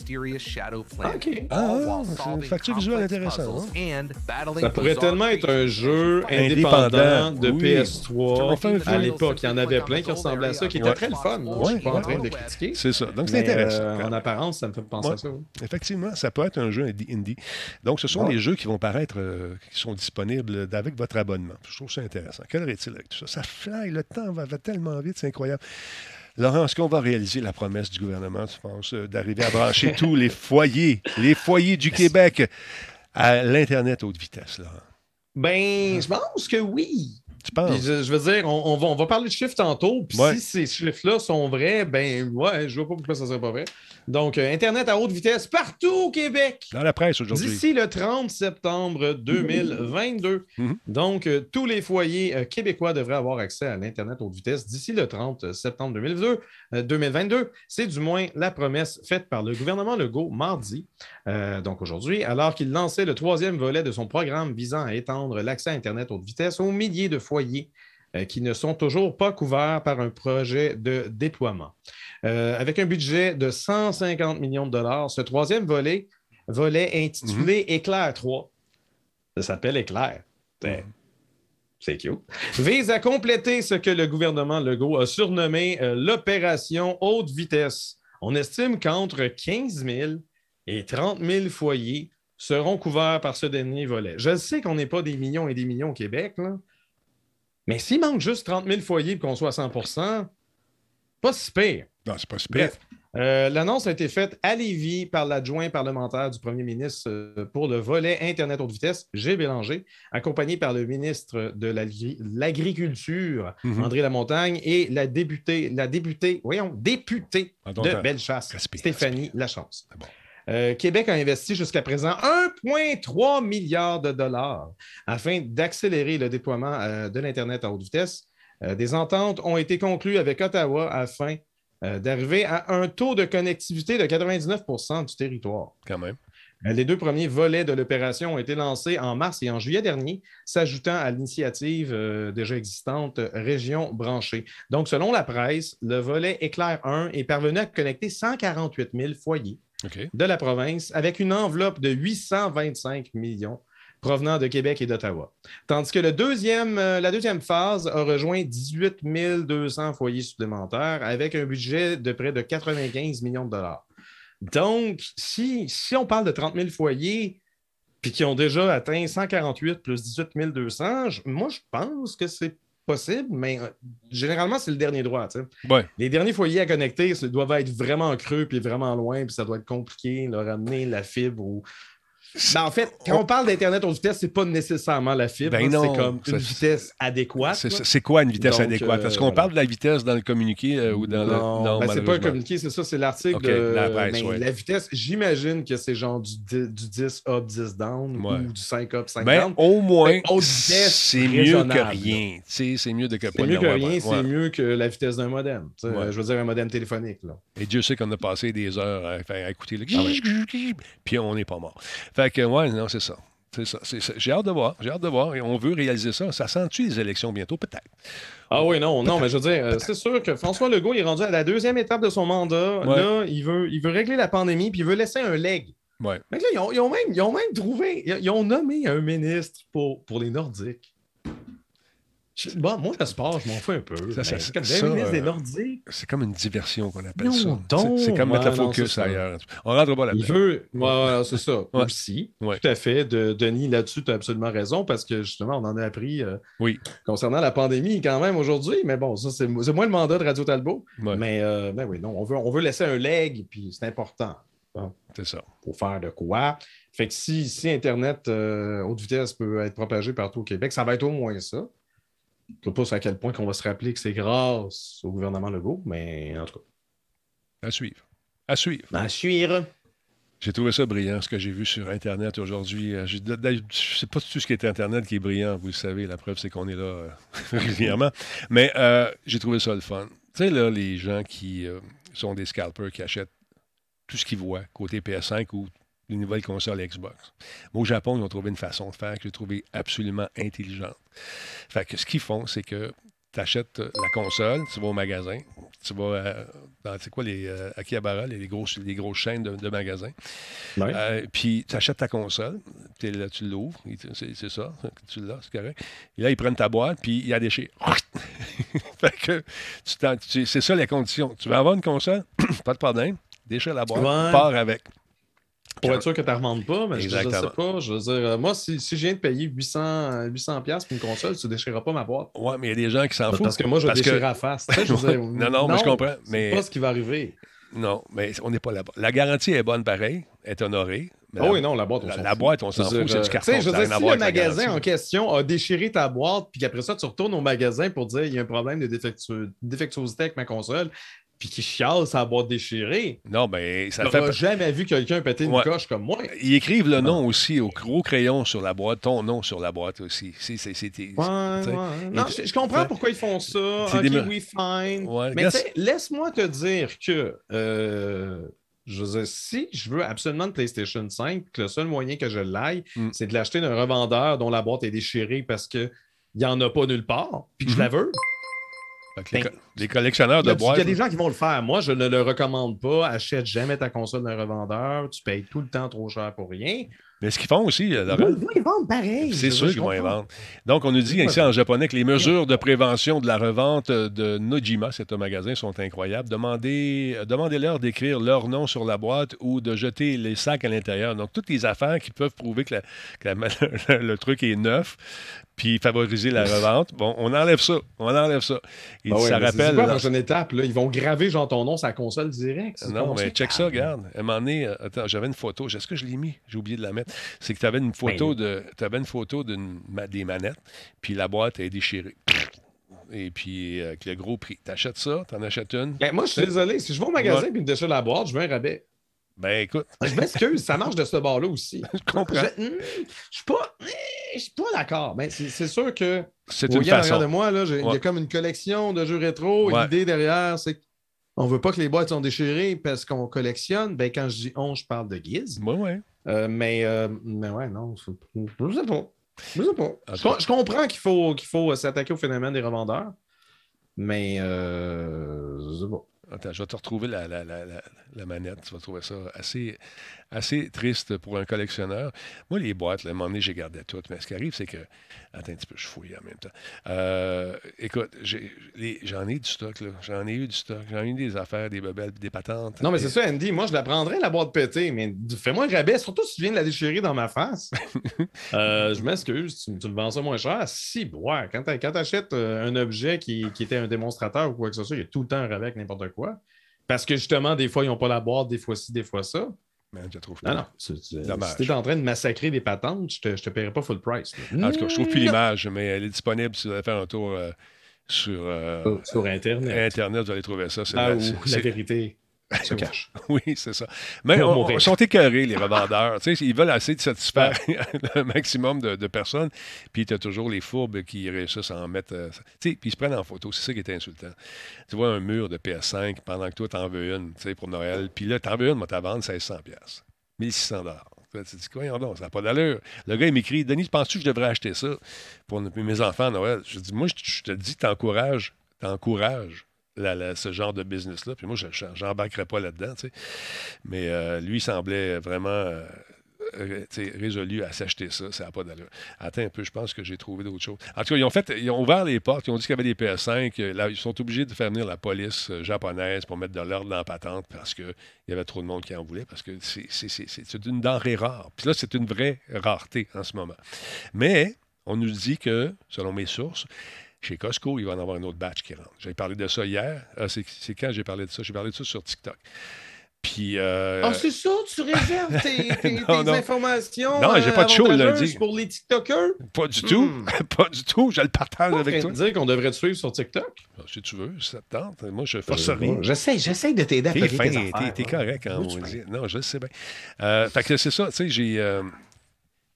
Ok. Ah, c'est une facture visuelle intéressante. hein? Ça pourrait tellement être un jeu Indépendant, indépendant de oui. PS3 Enfin, à l'époque. Il y en avait plein qui ressemblaient à ça, qui étaient Ouais. très le fun. Je suis pas en train de critiquer. C'est ça. Donc, c'est intéressant. euh, en apparence, ça me fait penser Ouais. à ça. oui. Effectivement, ça peut être un jeu indie. indie. Donc, ce sont Ouais. les jeux qui vont paraître, euh, qui sont disponibles avec votre abonnement. Je trouve ça intéressant. Quelle est-il avec tout ça? Ça fly, le temps va, va tellement vite, c'est incroyable. Laurent, est-ce qu'on va réaliser la promesse du gouvernement, tu penses, euh, d'arriver à brancher tous les foyers, les foyers du Québec à l'Internet haute vitesse, Laurent? Ben, je pense que oui. Tu penses? Puis je, je veux dire, on, on va, on va parler de chiffres tantôt. Puis Ouais. si ces chiffres-là sont vrais, ben ouais, je vois pas pourquoi ça serait pas vrai. Donc, euh, Internet à haute vitesse partout au Québec. Dans la presse aujourd'hui. D'ici le 30 septembre 2022. Mhm. Donc, euh, tous les foyers euh, québécois devraient avoir accès à l'Internet haute vitesse d'ici le 30 septembre 2022. euh, 2022. C'est du moins la promesse faite par le gouvernement Legault mardi, donc aujourd'hui, alors qu'il lançait le troisième volet de son programme visant à étendre l'accès à Internet haute vitesse aux milliers de foyers qui ne sont toujours pas couverts par un projet de déploiement. Euh, avec un budget de 150 millions de dollars, ce troisième volet, volet intitulé Éclair 3, ça s'appelle Éclair. C'est- C'est cute. Vise à compléter ce que le gouvernement Legault a surnommé euh, l'opération haute vitesse. On estime qu'entre 15 000 et 30 000 foyers seront couverts par ce dernier volet. Je sais qu'on n'est pas des millions et des millions au Québec, là, mais s'il manque juste 30 000 foyers pour qu'on soit à 100 pas si pire. Non, c'est pas super. Euh, l'annonce a été faite à Lévis par l'adjoint parlementaire du premier ministre euh, pour le volet Internet haute vitesse, Gilles Bélanger, accompagné par le ministre de l'Agri- l'Agriculture, Mhm. André Lamontagne, et la députée, la députée, voyons, députée ton de. Bellechasse, Respire, Stéphanie Lachance. Bon. Euh, Québec a investi jusqu'à présent 1,3 milliard de dollars afin d'accélérer le déploiement de l'Internet à haute vitesse. Des ententes ont été conclues avec Ottawa afin euh, d'arriver à un taux de connectivité de 99% du territoire. Quand même. Euh, Les deux premiers volets de l'opération ont été lancés en mars et en juillet dernier, s'ajoutant à l'initiative euh, déjà existante Région branchée. Donc, selon la presse, le volet Éclair 1 est parvenu à connecter 148 000 foyers de la province avec une enveloppe de 825 millions provenant de Québec et d'Ottawa. Tandis que le deuxième, euh, la deuxième phase a rejoint 18 200 foyers supplémentaires avec un budget de près de 95 millions de dollars. Donc, si, si on parle de 30 000 foyers, puis qui ont déjà atteint 148 plus 18 200, je- moi, je pense que c'est possible, mais euh, généralement, c'est le dernier droit. Ouais. Les derniers foyers à connecter doivent être vraiment creux puis vraiment loin, puis ça doit être compliqué, leur amener la fibre ou. Ben, en fait, quand on parle d'Internet haute vitesse, c'est pas nécessairement la fibre, Ben hein, non, c'est comme une vitesse adéquate. C'est- quoi une vitesse Donc, adéquate? Est-ce qu'on euh, parle de la vitesse dans le communiqué euh, ou dans le. Non, ben, c'est pas un communiqué, c'est ça, c'est l'article. De- la ouais. La vitesse, j'imagine que c'est genre du, 10 du 10 up, 10 down Ouais. ou du 5 up, 5 Ben, down. au moins, haute vitesse c'est mieux que rien. C'est mieux de que C'est mieux que rien, Ouais. c'est mieux que la vitesse d'un modem. Je veux dire, un modem téléphonique. Là. Et Dieu sait qu'on a passé des heures à, écouter le Ah puis on n'est pas mort. Fait que, ouais, non, c'est ça. C'est ça. J'ai hâte de voir. J'ai hâte de voir. Et on veut réaliser ça. Ça sent-tu les élections bientôt? Peut-être. Ah oui, non, non, mais je veux dire, euh, c'est sûr que François Legault est rendu à la deuxième étape de son mandat. Ouais. Là, il veut, il veut régler la pandémie, puis il veut laisser un leg. Ouais. Fait que là, ils ont, ils ont même, ils ont même trouvé, ils, ils ont nommé un ministre pour, pour les Nordiques. Bon, moi, le sport, je m'en fous un peu. Ça, ça, euh, Nordiques. C'est comme une diversion qu'on appelle Non, ça. donc. C'est- comme mettre Ouais, le non, focus ça. ailleurs. On rentre pas Il là-dedans. veut. Ouais, c'est ça. Ouais. Aussi. Ouais. Tout à fait. De, Denis, là-dessus, tu as absolument raison parce que justement, on en a appris euh, Oui. concernant la pandémie quand même aujourd'hui. Mais bon, ça, c'est c'est moins le mandat de Radio Talbot. Ouais, Mais, euh, ben oui, non, on veut, on veut laisser un leg, puis c'est important c'est ça. pour faire de quoi. Fait que si, si Internet euh, haute vitesse peut être propagé partout au Québec, ça va être au moins ça. Je ne sais pas à quel point qu'on va se rappeler que c'est grâce au gouvernement Legault, mais en tout cas. À suivre. À suivre. À suivre. J'ai trouvé ça brillant, ce que j'ai vu sur Internet aujourd'hui. Euh, Je ne sais pas tout ce qui est Internet qui est brillant, vous le savez. La preuve, c'est qu'on est là euh, régulièrement. Mais euh, j'ai trouvé ça le fun. Tu sais, là, les gens qui euh, sont des scalpers, qui achètent tout ce qu'ils voient, côté PS5 ou les nouvelles consoles Xbox. Au Japon, ils ont trouvé une façon de faire que j'ai trouvé absolument intelligente. Fait que ce qu'ils font, c'est que tu achètes la console, tu vas au magasin, tu vas euh, dans, c'est quoi, les euh, Akihabara, les, les grosses, les grosses chaînes de, de magasins. Ouais. Euh, puis tu achètes ta console, là, tu l'ouvres, tu- c'est ça, tu l'as, c'est correct. Et là, ils prennent ta boîte, puis fait que tu t'en- tu- c'est ça les conditions. Tu veux avoir une console, pas de problème, déchire la boîte, Ouais. pars avec. Pour être sûr que tu ne remontes pas, mais je- je ne sais pas. Je veux dire, euh, moi, si, si je viens de payer 800, 800 pièces pour une console, tu ne déchireras pas ma boîte. Ouais, mais il y a des gens qui s'en foutent. Parce que moi, je vais Parce que- déchirer à face. Tu sais, je veux dire, Non, non, mais je comprends, C'est mais- pas ce qui va arriver. Non, mais on n'est pas là-bas. La garantie est bonne pareil, est honorée. mais Ah la- oui, non, la boîte, on la, s'en la fout. boîte, on s'en fout, c'est du euh, carton. tu sais, je veux dire, si le la magasin en question a déchiré ta boîte, puis qu'après ça, tu retournes au magasin pour dire il y a un problème de défectu- défectuosité avec ma console, puis qu'il chiale sa boîte déchirée, Non, mais ça fait. jamais vu quelqu'un péter une Ouais. coche comme moi. Ils écrivent le nom aussi au gros crayon sur la boîte, ton nom sur la boîte aussi. C'est, c'est, c'est- c'est- Ouais, tu sais, ouais. Non, je, je comprends pourquoi ils font ça. Ok, des oui, fine. Mais regarde, tu sais, laisse-moi te dire que euh, je veux dire, si je veux absolument une PlayStation 5, que le seul moyen que je l'aille, Mm. c'est de l'acheter d'un revendeur dont la boîte est déchirée parce qu'il n'y en a pas nulle part, puis que je Mhm. la veux. Les, ben, co- les collectionneurs de boîtes. il y a des gens qui vont le faire. Moi, je ne le recommande pas. Achète jamais ta console d'un revendeur. Tu payes tout le temps trop cher pour rien. Mais ce qu'ils font aussi, euh, Laurent, Ils vont les vendre pareil. C'est sûr qu'ils vont y vendre. Donc, on nous dit ici en japonais que les mesures de prévention de la revente de Nojima, c'est un magasin, sont incroyables. Demandez, euh, Demandez-leur d'écrire leur nom sur la boîte ou de jeter les sacs à l'intérieur. Donc, toutes les affaires qui peuvent prouver que, la- que la- le truc est neuf, puis favoriser la revente. Bon, on enlève ça. On enlève ça. Et Ah ouais, ça rappelle. Quoi la prochaine étape? Là? Ils vont graver genre ton nom sur la console direct. non, mais check ça, regarde. À un moment donné, euh, attends, j'avais une photo. Est-ce que je l'ai mis? J'ai oublié de la mettre. C'est que tu avais une photo de. Tu avais une photo d'une des manettes, puis la boîte est déchirée. Et puis, euh, avec le gros prix. T'achètes ça, t'en achètes une. Ben, moi, je suis désolé. Si je vais au magasin Ouais. et me déchire la boîte, je veux un rabais. Ben, écoute, Je m'excuse, ça marche de ce bord-là aussi. je comprends. Je hmm, je suis pas, hmm, je suis pas d'accord. Mais c'est c'est sûr que C'est une façon. de moi, là, il y a comme une collection de jeux rétro. Ouais. L'idée derrière, c'est qu'on veut pas que les boîtes sont déchirées parce qu'on collectionne. Ben, quand je dis on, je parle de Giz. Ouais, ouais. Euh, mais, euh, mais ouais, non, je sais pas. Je sais pas. Je comprends qu'il faut, qu'il faut s'attaquer au phénomène des revendeurs. Mais euh, je sais pas. Attends, je vais te retrouver la, la- la- la- manette. Tu vas trouver ça assez, assez triste pour un collectionneur. Moi, les boîtes, là, à un moment donné, j'ai gardé toutes. Mais ce qui arrive, c'est que. Attends un petit peu, je fouille en même temps. Euh, écoute, j'en ai du stock, là. J'en ai eu du stock. J'en ai eu des affaires, des bebelles, des patentes. Non, mais c'est ça, Andy. Moi, je la prendrais, la boîte pétée, mais fais-moi un rabais, surtout si tu viens de la déchirer dans ma face. Euh, je m'excuse, tu, tu me vends ça moins cher. Si, ouais, quand tu achètes un objet qui, qui était un démonstrateur ou quoi que ce soit, il y a tout le temps un rabais avec n'importe quoi. Parce que justement, des fois, ils n'ont pas la boîte, des fois ci, des fois ça. Man, je trouve Non, non. tu- tu- Dommage. Si tu es en train de massacrer des patentes, je te, je te paierai pas full price. là. En tout cas, je trouve plus Non. l'image, mais elle est disponible si vous allez faire un tour euh, sur euh, Sur- Internet. Internet, vous allez trouver ça. C'est Ah, la- vérité se cache. Oui, c'est ça. Mais on- ils sont écœurés, les revendeurs. Ils veulent essayer de satisfaire le maximum de, de personnes. Puis tu as toujours les fourbes qui réussissent à en mettre. euh, puis ils se prennent en photo. C'est ça qui est insultant. Tu vois un mur de PS5 pendant que toi, tu en veux une pour Noël. Puis là, tu en veux une, moi, tu vendre 1600$. 1600$. Tu te dis, voyons donc, ça n'a pas d'allure. Le gars, il m'écrit Denis, penses-tu que je devrais acheter ça pour mes enfants à Noël? Je dis, moi, je, je te dis, t'encourages, t'encourages ce genre de business-là. Puis moi, je n'embarquerai pas là-dedans, tu sais. Mais euh, lui, semblait vraiment euh, euh, résolus à s'acheter ça. Ça n'a pas d'allure. Attends un peu, je pense que j'ai trouvé d'autres choses. En tout cas, ils ont, fait, ils ont ouvert les portes, ils ont dit qu'il y avait des PS5. euh, Là, ils sont obligés de faire venir la police euh, japonaise pour mettre de l'ordre dans la patente parce qu'il y avait trop de monde qui en voulait, parce que c'est une denrée rare. Puis là, c'est une vraie rareté en ce moment. Mais on nous dit que, selon mes sources, chez Costco, il va en avoir un autre batch qui rentre. J'ai parlé de ça hier. Ah, c'est quand j'ai parlé de ça? J'ai parlé de ça sur TikTok. Puis. euh, Ah, c'est ça, tu réserves tes, tes- Non, tes non. informations. Non, j'ai euh, pas de show avantageuses lundi. pour les TikTokers? pas du tout. Hmm. pas du tout. Je le partage avec toi. de dire qu'on devrait te suivre sur TikTok? Ah, Si tu veux, ça te tente. Moi, je force rien. J'essaie, j'essaie de t'aider à T'es fin, tes correct hein, Oui, on tu dit. Non, je sais bien. Euh, fait que c'est ça, tu sais, j'ai.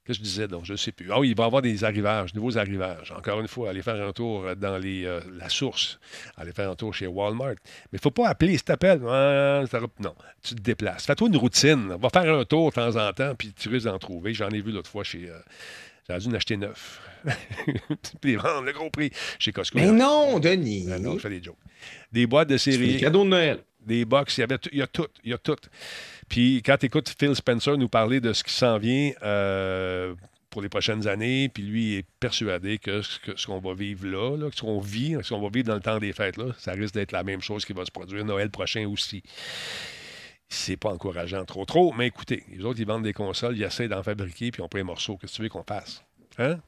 Qu'est-ce que je disais donc? Je ne sais plus. Ah oui, il va y avoir des arrivages, nouveaux arrivages. Encore une fois, aller faire un tour dans les, euh, la source, aller faire un tour chez Walmart. Mais il ne faut pas appeler. Si tu appelles, non, tu te déplaces. Fais-toi une routine. Va faire un tour de temps en temps, puis tu risques d'en trouver. J'en ai vu l'autre fois chez. euh, J'aurais dû en acheter neuf. puis les vendre le gros prix chez Costco. Mais non, Denis. Ah non, je fais des jokes. Des boîtes de C'est des série cadeaux de Noël. des box, il y avait il y a tout, il y a tout. Puis quand tu écoutes Phil Spencer nous parler de ce qui s'en vient euh, pour les prochaines années, puis lui est persuadé que ce qu'on va vivre là, là, ce qu'on vit, ce qu'on va vivre dans le temps des fêtes, là, ça risque d'être la même chose qui va se produire Noël prochain aussi. C'est pas encourageant trop trop, mais écoutez, les autres, ils vendent des consoles, ils essaient d'en fabriquer, puis on prend les morceaux. Qu'est-ce que tu veux qu'on fasse? Hein?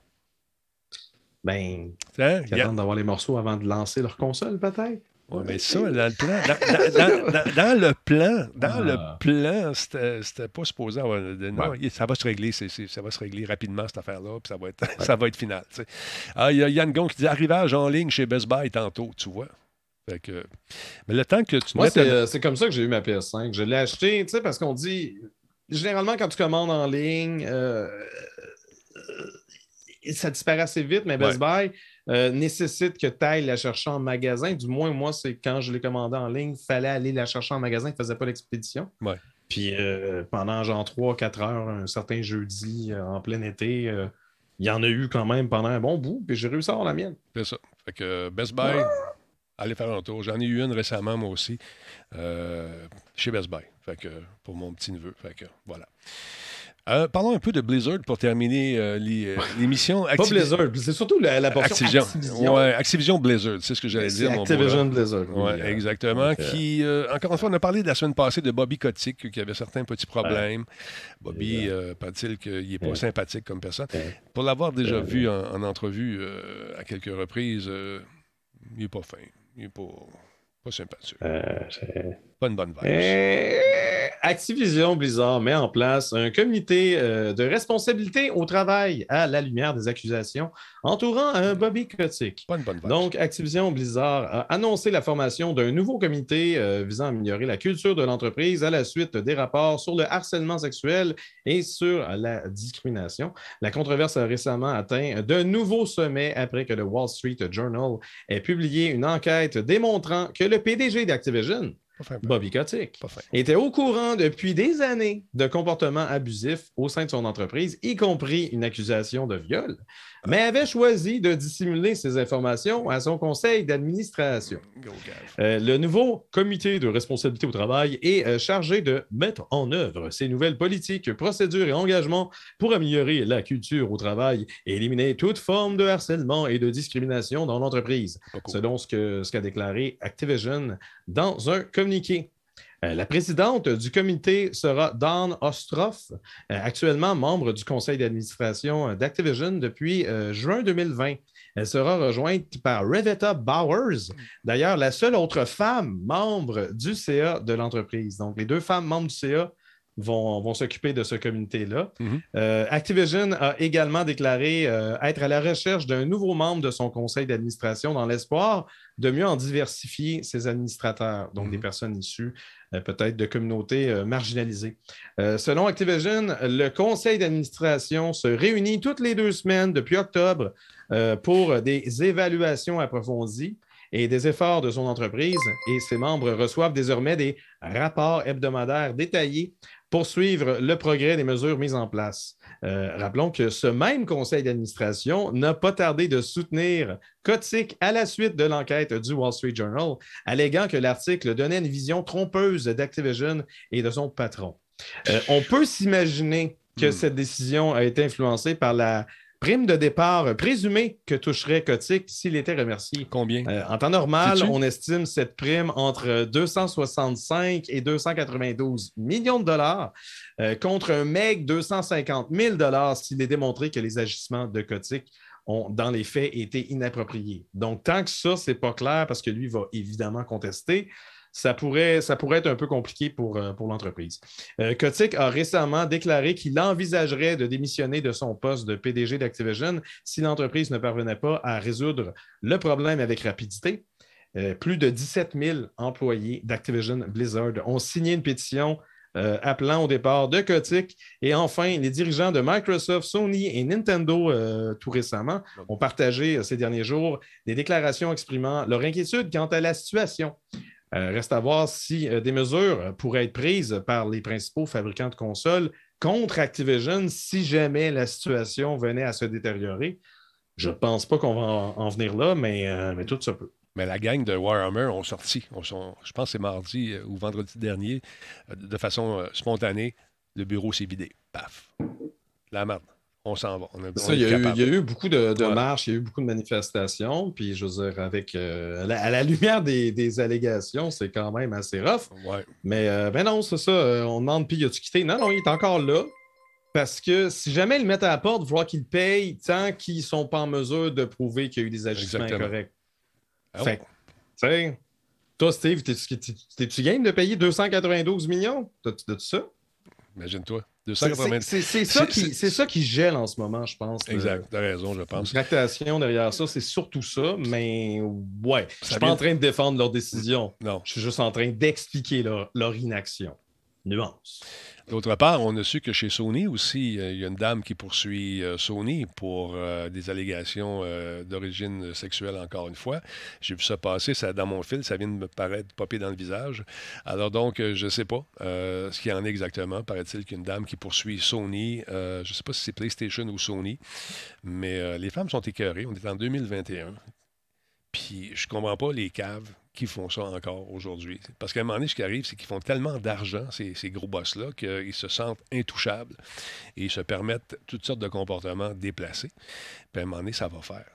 Ben, Hein? ils attendent d'avoir les morceaux avant de lancer leur console, peut-être? Ouais, mais ça, dans le plan, dans, dans- dans- dans le plan, dans Ah. le plan, c'était pas supposé avoir. de- non, il- ça va se régler, ça va se régler rapidement cette affaire-là, puis ça va être, ça va être final. tu sais. Ah, il y a Yann Gon qui dit arrivage en ligne chez Best Buy tantôt, tu vois. Fait que, mais le temps que tu Moi, c'est euh, c'est comme ça que j'ai eu ma PS5. Je l'ai acheté, tu sais, parce qu'on dit, généralement, quand tu commandes en ligne, euh, euh, ça disparaît assez vite, mais Best Buy euh, nécessite que tu ailles la chercher en magasin. Du moins, moi, c'est quand je l'ai commandé en ligne, il fallait aller la chercher en magasin, il ne faisait pas l'expédition. Ouais. Puis euh, pendant genre 3-4 heures, un certain jeudi, euh, en plein été, il y en a eu quand même pendant un bon bout, puis j'ai réussi à avoir la mienne. C'est ça. Fait que Best Buy, allez faire un tour. J'en ai eu une récemment, moi aussi, chez Best Buy. Fait que, pour mon petit neveu. Fait que, voilà. Euh, parlons un peu de Blizzard pour terminer euh, euh, l'émission. Pas Activi- Blizzard, c'est surtout la, la portion Activision. Activision. Ouais, Activision Blizzard, c'est ce que j'allais dire. Activision. Blizzard. oui, exactement. Qui, euh, encore une fois, on a parlé de la semaine passée de Bobby Kotick, qui avait certains petits problèmes. Bobby, euh, paraît-il qu'il n'est pas Ouais. sympathique comme personne. Ouais. Pour l'avoir déjà vu en, en entrevue à quelques reprises, il n'est pas fin. Il n'est pas, pas sympathique. Pas une bonne vibe. Euh, Activision Blizzard met en place un comité euh, de responsabilité au travail à la lumière des accusations entourant un Bobby Kotick. Pas une bonne vibe. Donc, Activision Blizzard a annoncé la formation d'un nouveau comité euh, visant à améliorer la culture de l'entreprise à la suite des rapports sur le harcèlement sexuel et sur la discrimination. La controverse a récemment atteint de nouveaux sommets après que le Wall Street Journal ait publié une enquête démontrant que le PDG d'Activision, Bobby Kotick, était au courant depuis des années de comportements abusifs au sein de son entreprise, y compris une accusation de viol, mais avait choisi de dissimuler ces informations à son conseil d'administration. Euh, le nouveau comité de responsabilité au travail est euh, chargé de mettre en œuvre ces nouvelles politiques, procédures et engagements pour améliorer la culture au travail et éliminer toute forme de harcèlement et de discrimination dans l'entreprise. Selon ce que- ce qu'a déclaré Activision dans un communiqué. Euh, la présidente du comité sera Dawn Ostroff, euh, actuellement membre du conseil d'administration euh, d'Activision depuis juin 2020. Elle sera rejointe par Revetta Bowers, d'ailleurs la seule autre femme membre du CA de l'entreprise. Donc, les deux femmes membres du CA vont, vont s'occuper de ce comité-là. Mhm. Euh, Activision a également déclaré euh, être à la recherche d'un nouveau membre de son conseil d'administration dans l'espoir de mieux en diversifier ses administrateurs, donc Mhm. des personnes issues euh, peut-être de communautés marginalisées. Selon Activision, le conseil d'administration se réunit toutes les deux semaines depuis octobre pour des évaluations approfondies et des efforts de son entreprise et ses membres reçoivent désormais des rapports hebdomadaires détaillés pour suivre le progrès des mesures mises en place. Euh, rappelons que ce même conseil d'administration n'a pas tardé de soutenir Kotick à la suite de l'enquête du Wall Street Journal, alléguant que l'article donnait une vision trompeuse d'Activision et de son patron. Euh, on peut s'imaginer que cette décision a été influencée par la prime de départ présumée que toucherait Kotick s'il était remercié. Combien? Euh, en temps normal, on estime cette prime entre 265 et 292 millions de dollars euh, contre un MEG 250 000 dollars s'il est démontré que les agissements de Kotick ont, dans les faits, été inappropriés. Donc, tant que ça, c'est pas clair, parce que lui va évidemment contester, ça pourrait, ça pourrait être un peu compliqué pour, euh, pour l'entreprise. Euh, Kotick a récemment déclaré qu'il envisagerait de démissionner de son poste de PDG d'Activision si l'entreprise ne parvenait pas à résoudre le problème avec rapidité. Euh, plus de 17 000 employés d'Activision Blizzard ont signé une pétition euh, appelant au départ de Kotick. Et enfin, les dirigeants de Microsoft, Sony et Nintendo, tout récemment, ont partagé ces derniers jours des déclarations exprimant leur inquiétude quant à la situation. Euh, reste à voir si euh, des mesures euh, pourraient être prises par les principaux fabricants de consoles contre Activision si jamais la situation venait à se détériorer. Je ne pense pas qu'on va en, en venir là, mais, tout ça peut. Mais la gang de Warhammer ont sorti, je pense que c'est mardi ou vendredi dernier, de façon spontanée, le bureau s'est vidé. Paf. La merde. On s'en va. On Ça, il, y a eu, capable. il y a eu beaucoup de, de Ouais. marches, il y a eu beaucoup de manifestations, puis je veux dire, avec euh, à, la, à la lumière des, des allégations, c'est quand même assez rough. Ouais. Mais euh, ben non, c'est ça. euh, on demande, puis as-tu quitté? Non, non, il est encore là. Parce que si jamais ils le mettent à la porte, falloir qu'ils payent tant qu'ils ne sont pas en mesure de prouver qu'il y a eu des agissements Exactement. incorrects. Ah Fait que, tu sais, toi, Steve, t'es-tu t'es- t'es-tu game de payer 292 millions? De, de ça? Imagine-toi. C'est 280. c'est- c'est ça, ça qui gèle en ce moment, je pense. Exact. T'as raison, je pense. Tractation derrière ça, c'est surtout ça, mais ouais, je suis pas vient- en train de défendre leur décision. Non. Je suis juste en train d'expliquer leur, leur inaction. Nuance. D'autre part, on a su que chez Sony aussi, euh, il y a une dame qui poursuit euh, Sony pour euh, des allégations d'origine sexuelle, encore une fois. J'ai vu ça passer, ça, dans mon fil, ça vient de me paraître popper dans le visage. Alors donc, je ne sais pas ce qu'il y en est exactement. Paraît-il qu'une dame qui poursuit Sony, je ne sais pas si c'est PlayStation ou Sony, mais les femmes sont écœurées. On est en 2021. Puis je comprends pas les caves qui font ça encore aujourd'hui. Parce qu'à un moment donné, ce qui arrive, c'est qu'ils font tellement d'argent, ces, ces gros boss-là, qu'ils se sentent intouchables et ils se permettent toutes sortes de comportements déplacés. Puis à un moment donné, ça va faire.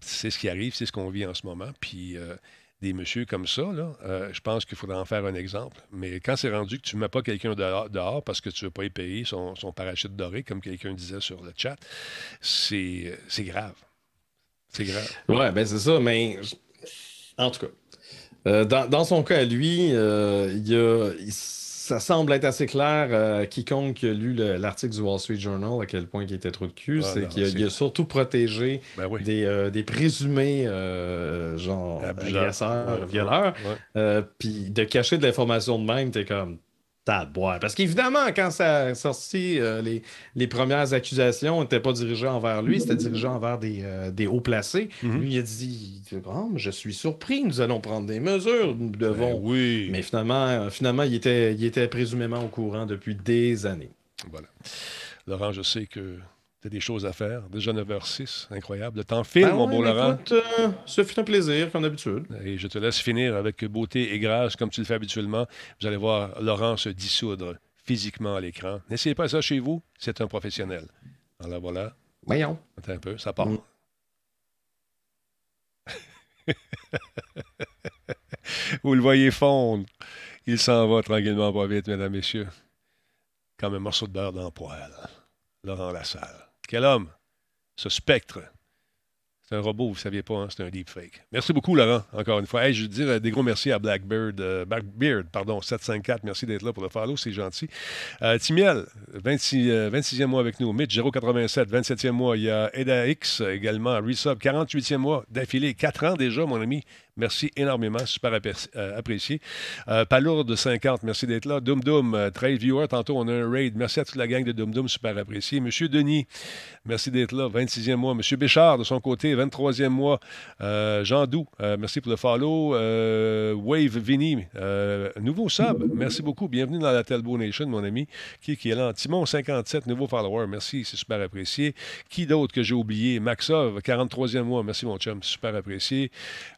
C'est ce qui arrive, c'est ce qu'on vit en ce moment. Puis euh, des messieurs comme ça, là, euh, je pense qu'il faudra en faire un exemple. Mais quand c'est rendu que tu ne mets pas quelqu'un dehors, parce que tu ne veux pas y payer son, son parachute doré, comme quelqu'un disait sur le chat, c'est c'est grave. C'est grave. Ouais, ben c'est ça, mais en tout cas, euh, dans, dans son cas à lui, euh, il a, il- ça semble être assez clair, euh, quiconque a lu le- l'article du Wall Street Journal, à quel point il était trop de cul, Ah, c'est qu'il a, surtout protégé Ben oui. des, euh, des présumés genre agresseurs, violeurs, puis de cacher de l'information de même, t'es comme boire. Parce qu'évidemment, quand ça a sorti, euh, les, les premières accusations n'étaient pas dirigées envers lui, c'était dirigé envers des, euh, des hauts placés. Mhm. Lui, il a dit Oh, Je suis surpris, nous allons prendre des mesures, nous devons. Ben oui. Mais finalement, euh, finalement il, était, il était présumément au courant depuis des années. Voilà. Laurent, je sais que tu as des choses à faire. Déjà 9h06, incroyable. Le temps file, Ben mon ouais, beau mais Laurent? écoute, euh, ce fut un plaisir, comme d'habitude. Et je te laisse finir avec beauté et grâce, comme tu le fais habituellement. Vous allez voir Laurent se dissoudre physiquement à l'écran. N'essayez pas ça chez vous, c'est un professionnel. Alors voilà, Voyons. attends un peu, ça part. Mm. vous le voyez fondre. Il s'en va tranquillement, pas vite, mesdames, messieurs. Comme un morceau de beurre dans le poêle. Laurent Lassalle. Quel homme! Ce spectre. C'est un robot, vous ne saviez pas, hein, c'est un deepfake. Merci beaucoup, Laurent, encore une fois. Hey, je veux dire des gros merci à Blackbird, euh, Blackbeard, pardon, 754, merci d'être là pour le follow, c'est gentil. Euh, Timiel, 26, euh, 26e mois avec nous. Mitch, 087, 27e mois. Il y a Eda X également, Resub, 48e mois d'affilée, 4 ans déjà, mon ami. Merci énormément, super euh, apprécié. Euh, Palourde, 50, merci d'être là. Dum Dum, euh, trade viewer, tantôt on a un raid. Merci à toute la gang de Dum Dum, super apprécié. Monsieur Denis, merci d'être là, 26e mois. Monsieur Béchard, de son côté, 23e mois. Euh, Jean Doux, euh, merci pour le follow. Euh, Wave euh, nouveau sub, merci beaucoup. Bienvenue dans la Telbo Nation, mon ami. Qui, qui est là? Timon, 57, nouveau follower, merci, c'est super apprécié. Qui d'autre que j'ai oublié? Maxov, 43e mois, merci mon chum, super apprécié.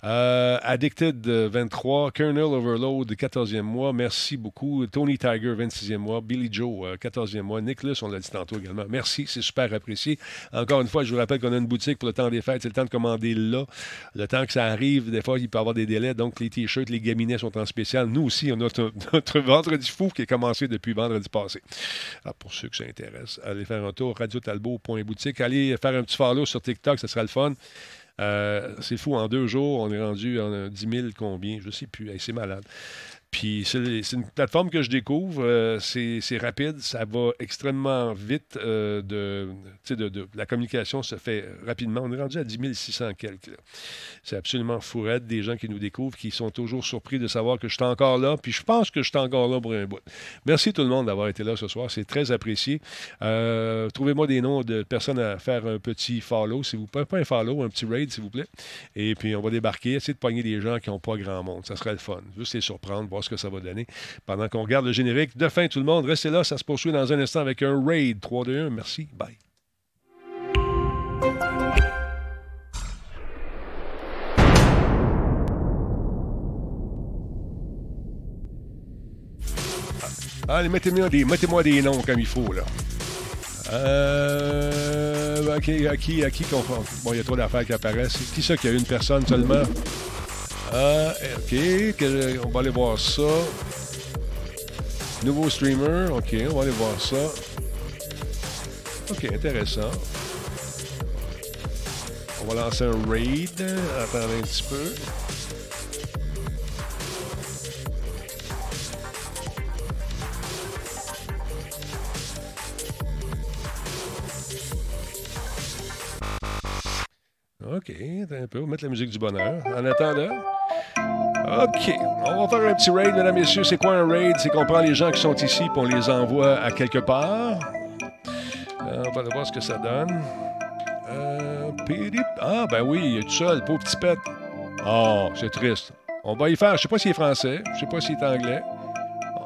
Euh, Euh, Addicted euh, 23, Colonel Overload 14e mois, merci beaucoup. Tony Tiger 26e mois, Billy Joe euh, 14e mois, Nicholas, on l'a dit tantôt également. Merci, c'est super apprécié. Encore une fois, je vous rappelle qu'on a une boutique pour le temps des fêtes, c'est le temps de commander là. Le temps que ça arrive, des fois, il peut y avoir des délais, donc les t-shirts, les gaminets sont en spécial. Nous aussi, on a notre, vendredi fou qui est commencé depuis vendredi passé. Ah, pour ceux que ça intéresse, allez faire un tour, radiotalbo.boutique. Allez faire un petit follow sur TikTok, ça sera le fun. Euh, c'est fou, en deux jours, on est rendu en 10 000 combien, je ne sais plus, Hey, c'est malade. Puis c'est une plateforme que je découvre, euh, c'est rapide, ça va extrêmement vite, euh, de, de, la communication se fait rapidement. On est rendu à 10 600 quelques. C'est absolument fourette, des gens qui nous découvrent, qui sont toujours surpris de savoir que je suis encore là, puis je pense que je suis encore là pour un bout. Merci tout le monde d'avoir été là ce soir, c'est très apprécié. Euh, Trouvez-moi des noms de personnes à faire un petit follow, s'il vous plaît. Pas un follow, un petit raid, s'il vous plaît. Et puis, on va débarquer, essayer de pogner des gens qui n'ont pas grand monde. Ça serait le fun. Juste les surprendre, voir ce que ça va donner. Pendant qu'on regarde le générique de fin, tout le monde, restez là. Ça se poursuit dans un instant avec un raid 3, 2, 1. Merci. Bye. Allez, mettez-moi des, mettez-moi des noms comme il faut, là. Euh, à qui, à qui, qui Bon, il y a trop d'affaires qui apparaissent. Qui ça qui a une personne seulement? Ah, ok, que- on va aller voir ça. Nouveau streamer, ok, on va aller voir ça. Ok, intéressant. On va lancer un raid. Attendez un petit peu. OK, un peu. On va mettre la musique du bonheur. En attendant. OK. On va faire un petit raid, mesdames, messieurs. C'est quoi un raid? C'est qu'on prend les gens qui sont ici et on les envoie à quelque part. Euh, on va aller voir ce que ça donne. Euh, ah, ben oui, il est tout seul, pauvre petit pet. Oh, c'est triste. On va y faire. Je sais pas s'il est français. Je sais pas s'il est anglais.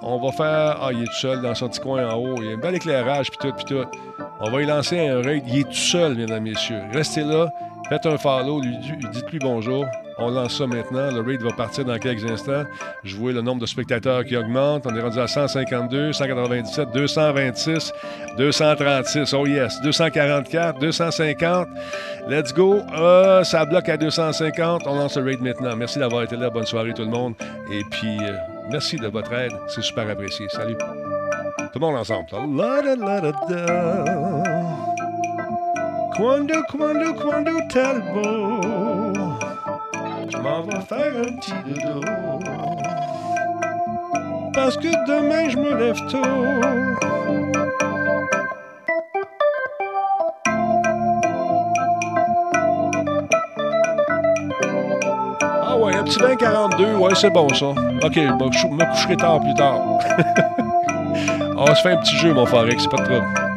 On va faire. Ah, il est tout seul dans son petit coin en haut. Il y a un bel éclairage, puis tout, puis tout. On va y lancer un raid. Il est tout seul, mesdames, messieurs. Restez là. Faites un follow. Lui, lui- dites-lui bonjour. On lance ça maintenant. Le raid va partir dans quelques instants. Je vois le nombre de spectateurs qui augmente. On est rendu à 152, 197, 226, 236. Oh yes. 244, 250. Let's go. Ah, ça bloque à 250. On lance le raid maintenant. Merci d'avoir été là. Bonne soirée, tout le monde. Et puis, euh, merci de votre aide. C'est super apprécié. Salut. Tout le monde ensemble. La, la, la. Quando, quando, quando talbot. Je m'en vais faire un petit dodo. Parce que demain, je me lève tôt. Ah ouais, un petit 20-42, ouais, c'est bon ça. Ok, je me coucherai tard plus tard. On se fait un petit jeu, mon Forex, c'est pas de.